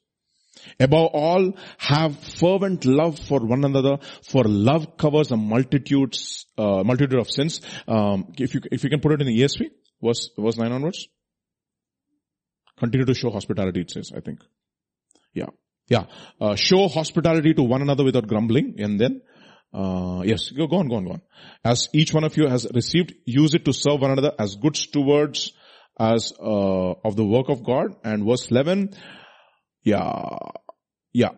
Above all, have fervent love for one another, for love covers a multitudes, uh, multitude of sins. Um, if you, if you can put it in the ESV, verse, verse 9 onwards. Continue to show hospitality, it says, I think. Yeah. Yeah. Uh, show hospitality to one another without grumbling, and then, uh, yes, go, go on, go on, go on. As each one of you has received, use it to serve one another as good stewards as, uh, of the work of God. And verse 11, yeah, yeah.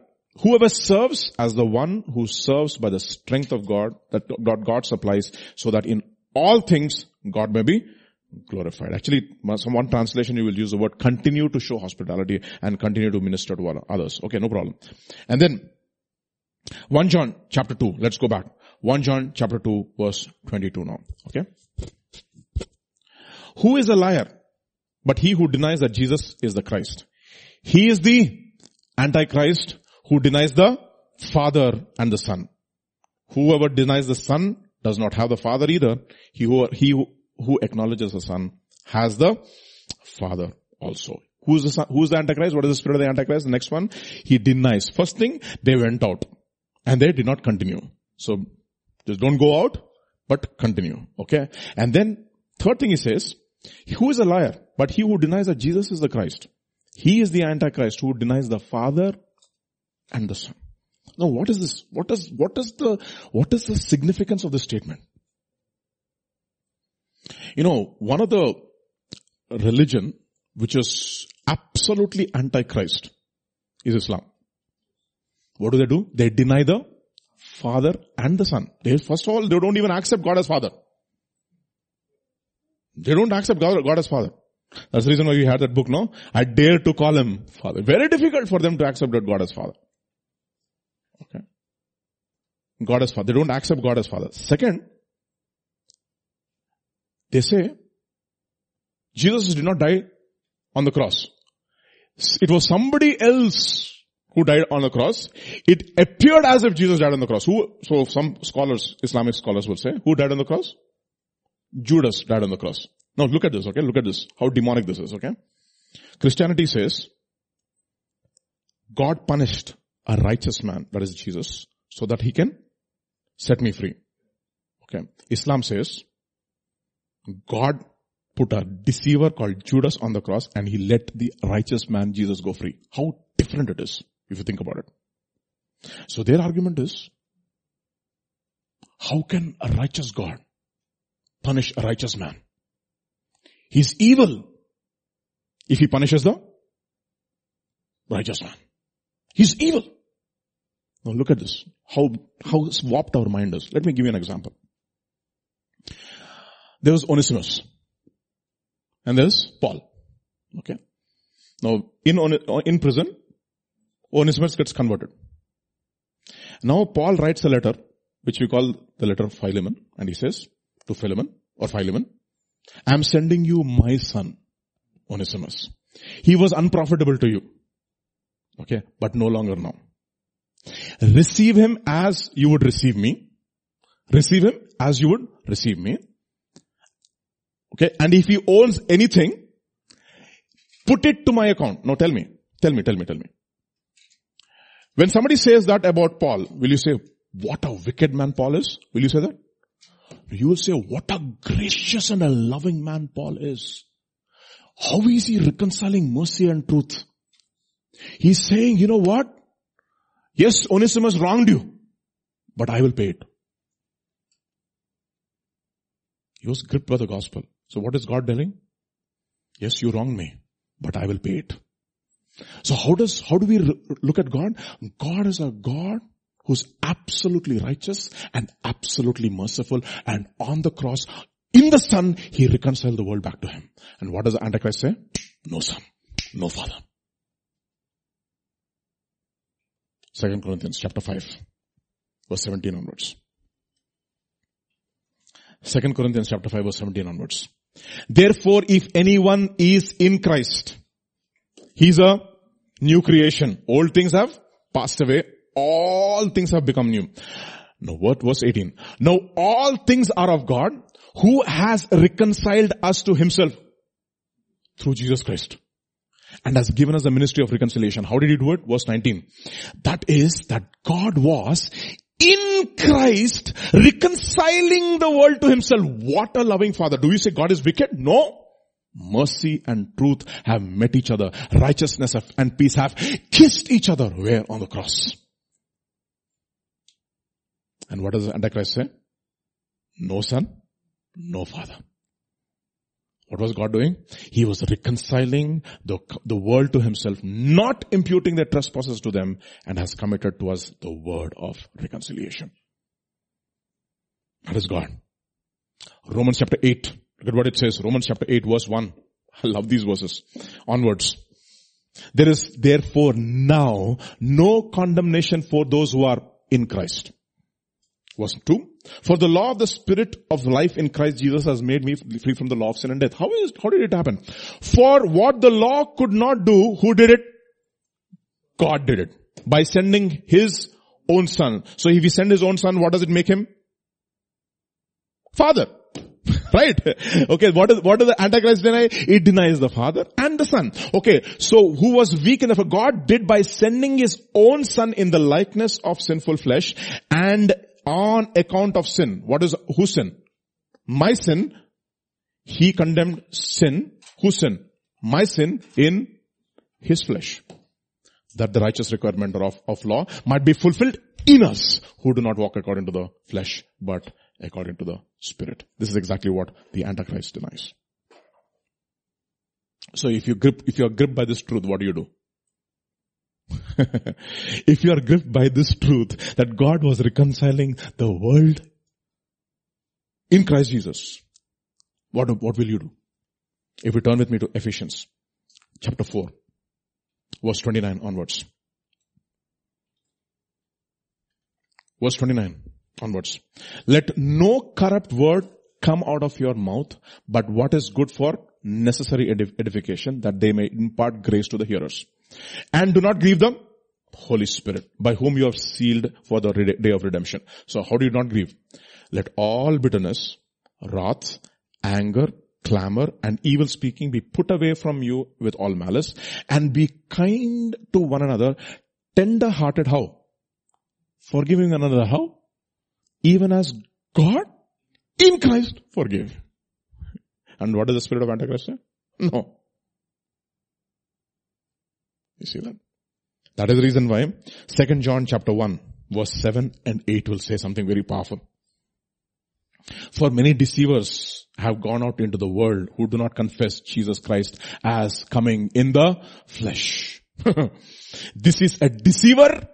Whoever serves as the one who serves by the strength of God, that God, God supplies, so that in all things God may be glorified. Actually, some one translation you will use the word continue to show hospitality and continue to minister to others. Okay, no problem. And then 1 John chapter 2. Let's go back. 1 John chapter 2 verse 22 now. Okay. Who is a liar but he who denies that Jesus is the Christ. He is the Antichrist who denies the Father and the Son. Whoever denies the Son does not have the Father either. He who, he who, acknowledges the Son has the Father also. Who's the son, who's the Antichrist? What is the spirit of the Antichrist? The next one, he denies. First thing, they went out and they did not continue. So just don't go out, but continue. Okay. And then third thing he says, who is a liar? But he who denies that Jesus is the Christ. He is the Antichrist who denies the Father and the Son. Now what is this? What is, what is the, what is the significance of this statement? You know, one of the religion which is absolutely antichrist is Islam. What do they do? They deny the Father and the Son. They, first of all, they don't even accept God as Father. They don't accept God, God as Father. That's the reason why we had that book, no? I dare to call him Father. Very difficult for them to accept God as Father. Okay. God as Father. They don't accept God as Father. Second, they say, Jesus did not die on the cross. It was somebody else who died on the cross. It appeared as if Jesus died on the cross. Who, so some scholars, Islamic scholars will say, who died on the cross? Judas died on the cross. Now look at this, okay? Look at this. How demonic this is, okay? Christianity says, God punished a righteous man, that is Jesus, so that he can set me free. Okay. Islam says, God put a deceiver called Judas on the cross and he let the righteous man Jesus go free. How different it is if you think about it. So their argument is, how can a righteous God punish a righteous man? He's evil if he punishes the righteous man. He's evil. Now look at this. How, how warped our mind is. Let me give you an example. There was Onesimus. And there's Paul. Okay. Now, in, in prison, Onesimus gets converted. Now Paul writes a letter, which we call the letter of Philemon, and he says to Philemon, or Philemon, I am sending you my son, Onesimus. He was unprofitable to you. Okay, but no longer now. Receive him as you would receive me. Receive him as you would receive me. Okay. And if he owns anything, put it to my account. Now tell me, tell me, tell me, tell me. When somebody says that about Paul, will you say, what a wicked man Paul is? Will you say that? You will say, what a gracious and a loving man Paul is. How is he reconciling mercy and truth? He's saying, you know what? Yes, Onesimus wronged you, but I will pay it. He was gripped by the gospel. So what is God telling? Yes, you wronged me, but I will pay it. So how does, how do we look at God? God is a God who's absolutely righteous and absolutely merciful and on the cross, in the son, he reconciled the world back to him. And what does the Antichrist say? No son, no father. Second Corinthians chapter 5, verse 17 onwards. Second Corinthians chapter 5 verse 17 onwards. Therefore, if anyone is in Christ, he's a new creation. Old things have passed away. All things have become new. Now what verse 18? Now all things are of God who has reconciled us to himself through Jesus Christ and has given us the ministry of reconciliation. How did he do it? Verse 19. That is that God was in Christ reconciling the world to himself. What a loving father. Do you say God is wicked? No. Mercy and truth have met each other. Righteousness and peace have kissed each other. Where? On the cross. And what does the Antichrist say? No son, no father. What was God doing? He was reconciling the, the world to himself, not imputing their trespasses to them, and has committed to us the word of reconciliation. That is God. Romans chapter 8. Look at what it says. Romans chapter 8 verse 1. I love these verses. Onwards. There is therefore now no condemnation for those who are in Christ. Verse 2. For the law of the spirit of life in Christ Jesus has made me free from the law of sin and death. How is, how did it happen? For what the law could not do, who did it? God did it. By sending his own son. So if he send his own son, what does it make him? Father. Right? Okay, what is, what does the Antichrist deny? It denies the Father and the Son. Okay, so who was weak enough? God did by sending His own Son in the likeness of sinful flesh and on account of sin. What is, whose sin? My sin. He condemned sin. Whose sin? My sin in His flesh. That the righteous requirement of, of law might be fulfilled in us who do not walk according to the flesh, but according to the Spirit. This is exactly what the Antichrist denies. So if you grip, if you are gripped by this truth, what do you do? if you are gripped by this truth that God was reconciling the world in Christ Jesus, what, what will you do? If you turn with me to Ephesians chapter 4, verse 29 onwards. Verse 29 onwards. Let no corrupt word come out of your mouth, but what is good for necessary edification that they may impart grace to the hearers. And do not grieve them. Holy Spirit by whom you are sealed for the day of redemption. So how do you not grieve? Let all bitterness, wrath, anger, clamor and evil speaking be put away from you with all malice and be kind to one another, tender hearted how? Forgiving another how? Even as God in Christ forgave. And what is the spirit of Antichrist? No. You see that? That is the reason why Second John chapter 1 verse 7 and 8 will say something very powerful. For many deceivers have gone out into the world who do not confess Jesus Christ as coming in the flesh. this is a deceiver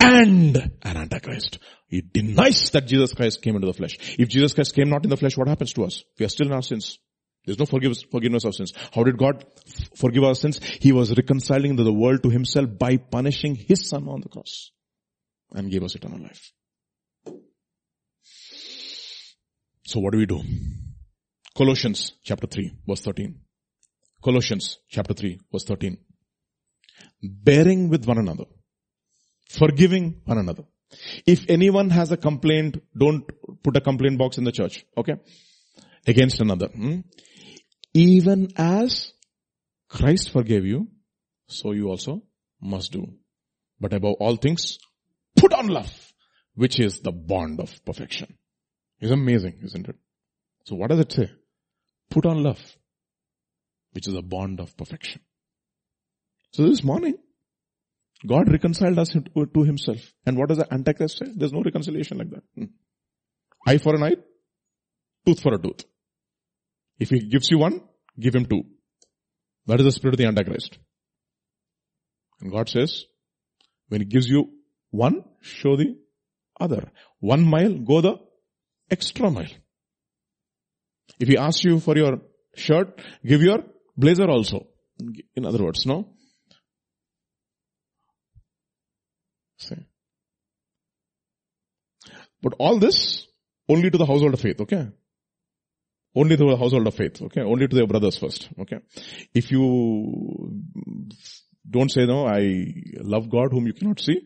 and an antichrist. He denies that Jesus Christ came into the flesh. If Jesus Christ came not in the flesh, what happens to us? We are still in our sins. There's no forgiveness, of sins. How did God forgive our sins? He was reconciling the world to himself by punishing his son on the cross and gave us eternal life. So what do we do? Colossians chapter 3 verse 13. Colossians chapter 3 verse 13. Bearing with one another Forgiving one another. If anyone has a complaint, don't put a complaint box in the church. Okay? Against another. Hmm? Even as Christ forgave you, so you also must do. But above all things, put on love, which is the bond of perfection. It's amazing, isn't it? So what does it say? Put on love, which is a bond of perfection. So this morning, God reconciled us to himself. And what does the Antichrist say? There's no reconciliation like that. Hmm. Eye for an eye, tooth for a tooth. If he gives you one, give him two. That is the spirit of the Antichrist. And God says, when he gives you one, show the other. One mile, go the extra mile. If he asks you for your shirt, give your blazer also. In other words, no? See. But all this only to the household of faith, okay? Only to the household of faith, okay? Only to their brothers first, okay? If you don't say no, I love God whom you cannot see,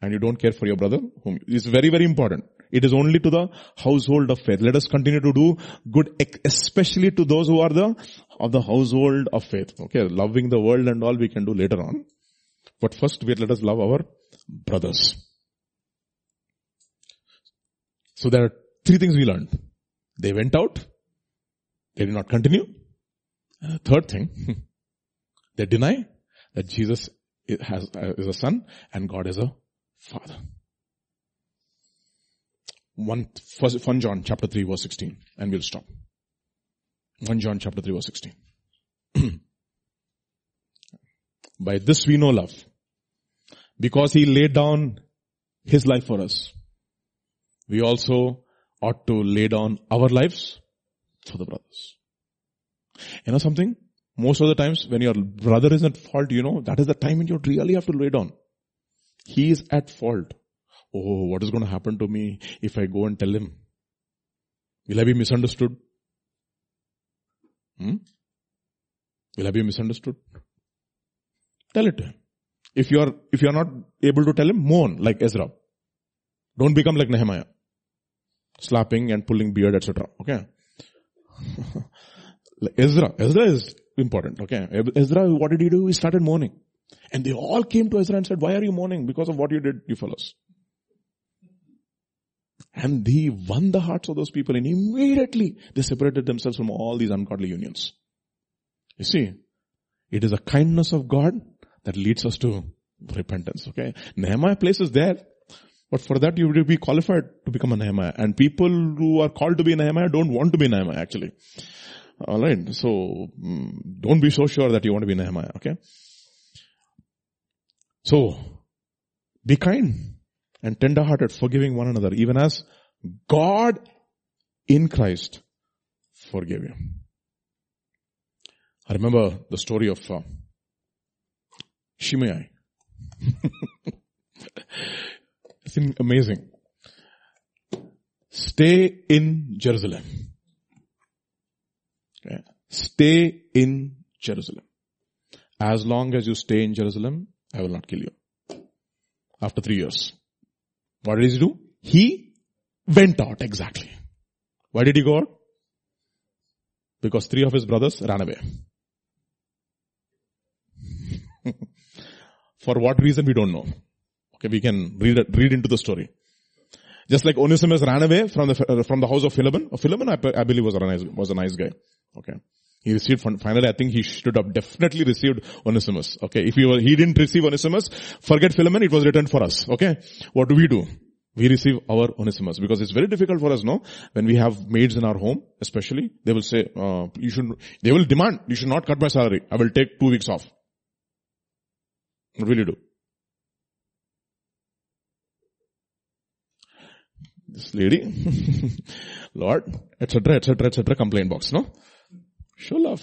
and you don't care for your brother, whom is very, very important. It is only to the household of faith. Let us continue to do good, especially to those who are the, of the household of faith. Okay, loving the world and all we can do later on. But first, let us love our brothers. So there are three things we learned. They went out. They did not continue. And the third thing, they deny that Jesus has, uh, is a son and God is a father. 1, 1 John chapter 3 verse 16 and we'll stop. 1 John chapter 3 verse 16. By this we know love. Because he laid down his life for us. We also ought to lay down our lives for the brothers. You know something? Most of the times when your brother is at fault, you know, that is the time when you really have to lay down. He is at fault. Oh, what is going to happen to me if I go and tell him? Will I be misunderstood? Hmm? Will I be misunderstood? Tell it to him. If you are, if you are not able to tell him, mourn like Ezra. Don't become like Nehemiah. Slapping and pulling beard, etc. Okay? Ezra, Ezra is important. Okay? Ezra, what did he do? He started mourning. And they all came to Ezra and said, why are you mourning? Because of what you did, you fellows. And he won the hearts of those people and immediately they separated themselves from all these ungodly unions. You see, it is a kindness of God that leads us to repentance. Okay. Nehemiah place is there. But for that you will be qualified to become a Nehemiah. And people who are called to be Nehemiah don't want to be Nehemiah actually. Alright. So, mm, don't be so sure that you want to be Nehemiah. Okay. So, be kind and tender-hearted, forgiving one another, even as God in Christ forgave you. I remember the story of uh, Shimei. it's amazing. Stay in Jerusalem. Okay. Stay in Jerusalem. As long as you stay in Jerusalem, I will not kill you. After three years. What did he do? He went out exactly. Why did he go out? Because three of his brothers ran away. For what reason we don't know. Okay, we can read, read into the story. Just like Onesimus ran away from the, from the house of Philemon. Philemon, I, I believe was a nice, was a nice guy. Okay. He received, finally I think he should have definitely received Onesimus. Okay. If he, was, he didn't receive Onesimus, forget Philemon, it was written for us. Okay. What do we do? We receive our Onesimus because it's very difficult for us, no? When we have maids in our home, especially, they will say, uh, you should, they will demand, you should not cut my salary. I will take two weeks off. You do? This lady, Lord, etc., etc., etc., complaint box, no? Show love.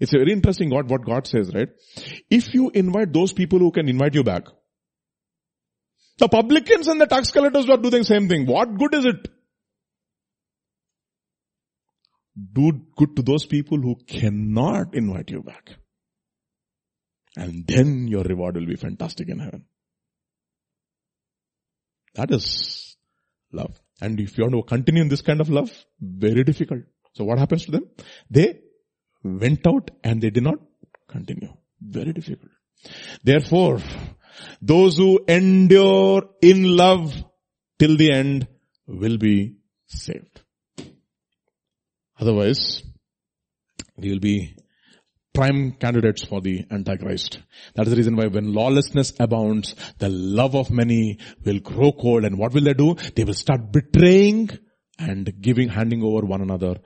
It's a very interesting God, what God says, right? If you invite those people who can invite you back, the publicans and the tax collectors are doing the same thing. What good is it? Do good to those people who cannot invite you back. And then your reward will be fantastic in heaven. That is love. And if you want to continue in this kind of love, very difficult. So what happens to them? They went out and they did not continue. Very difficult. Therefore, those who endure in love till the end will be saved. Otherwise, we will be prime candidates for the Antichrist. That is the reason why when lawlessness abounds, the love of many will grow cold and what will they do? They will start betraying and giving, handing over one another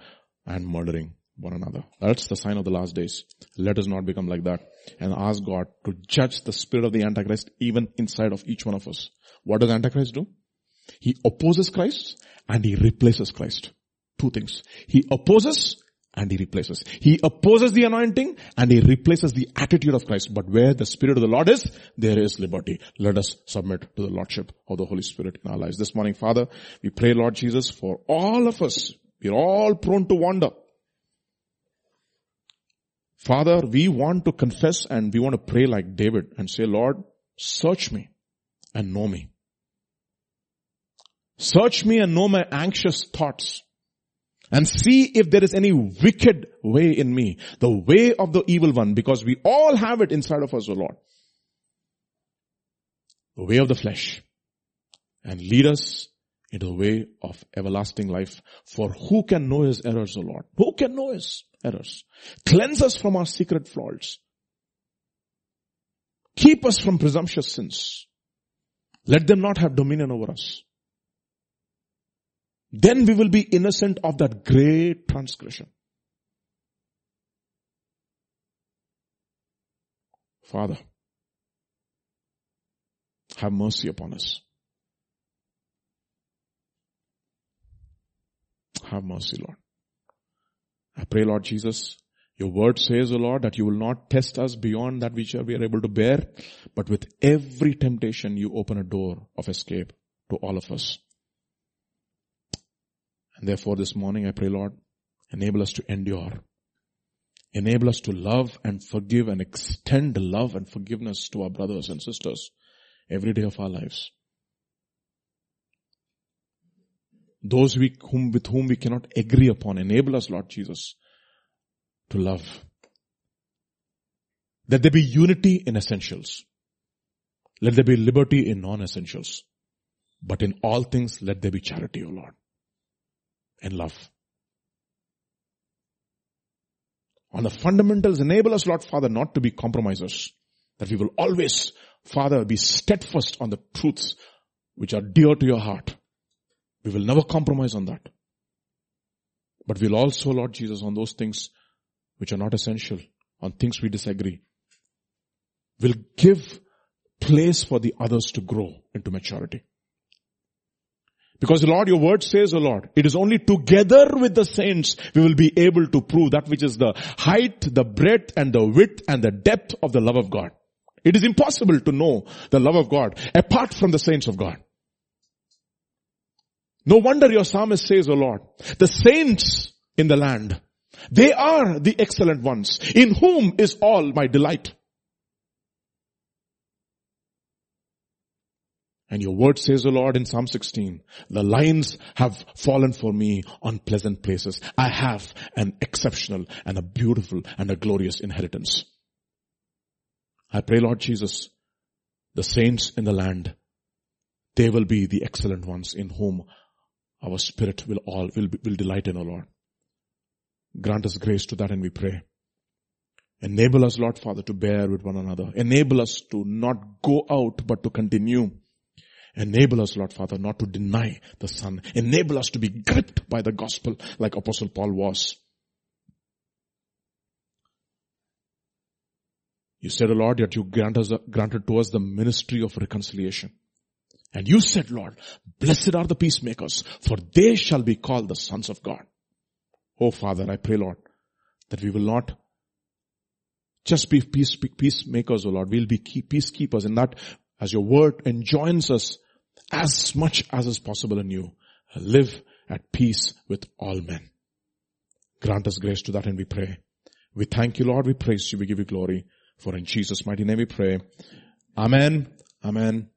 and murdering one another. That's the sign of the last days. Let us not become like that and ask God to judge the spirit of the Antichrist even inside of each one of us. What does Antichrist do? He opposes Christ and he replaces Christ. Two things. He opposes and he replaces. He opposes the anointing and he replaces the attitude of Christ. But where the Spirit of the Lord is, there is liberty. Let us submit to the Lordship of the Holy Spirit in our lives. This morning, Father, we pray, Lord Jesus, for all of us. We're all prone to wander. Father, we want to confess and we want to pray like David and say, Lord, search me and know me. Search me and know my anxious thoughts and see if there is any wicked way in me, the way of the evil one, because we all have it inside of us, O Lord. The way of the flesh. And lead us into the way of everlasting life. For who can know his errors, O Lord? Who can know his errors? Cleanse us from our secret faults. Keep us from presumptuous sins. Let them not have dominion over us. Then we will be innocent of that great transgression. Father, have mercy upon us. Have mercy, Lord. I pray, Lord Jesus, Your word says, O Lord, that you will not test us beyond that which we are able to bear, but with every temptation you open a door of escape to all of us. And therefore this morning I pray, Lord, enable us to endure. Enable us to love and forgive and extend love and forgiveness to our brothers and sisters every day of our lives. Those we, whom, with whom we cannot agree upon, enable us, Lord Jesus, to love. Let there be unity in essentials. Let there be liberty in non-essentials. But in all things, let there be charity, O Lord, and love. On the fundamentals, enable us, Lord Father, not to be compromisers. That we will always, Father, be steadfast on the truths which are dear to your heart. We will never compromise on that. But we'll also, Lord Jesus, on those things which are not essential, on things we disagree, will give place for the others to grow into maturity. Because Lord, your word says, O Lord, it is only together with the saints we will be able to prove that which is the height, the breadth and the width and the depth of the love of God. It is impossible to know the love of God apart from the saints of God. No wonder your psalmist says, O Lord, the saints in the land they are the excellent ones in whom is all my delight. And your word says, O Lord, in Psalm 16, the lines have fallen for me on pleasant places. I have an exceptional and a beautiful and a glorious inheritance. I pray, Lord Jesus, the saints in the land, they will be the excellent ones in whom our spirit will all, will, will delight in, O Lord. Grant us grace to that and we pray. Enable us, Lord Father, to bear with one another. Enable us to not go out, but to continue. Enable us, Lord Father, not to deny the Son. Enable us to be gripped by the gospel like Apostle Paul was. You said, Lord, that you grant us, granted to us the ministry of reconciliation. And you said, Lord, blessed are the peacemakers, for they shall be called the sons of God. Oh Father, I pray Lord, that we will not just be peace, peacemakers, oh Lord. We'll be peacekeepers in that as your word enjoins us as much as is possible in you. Live at peace with all men. Grant us grace to that and we pray. We thank you Lord, we praise you, we give you glory. For in Jesus' mighty name we pray. Amen. Amen.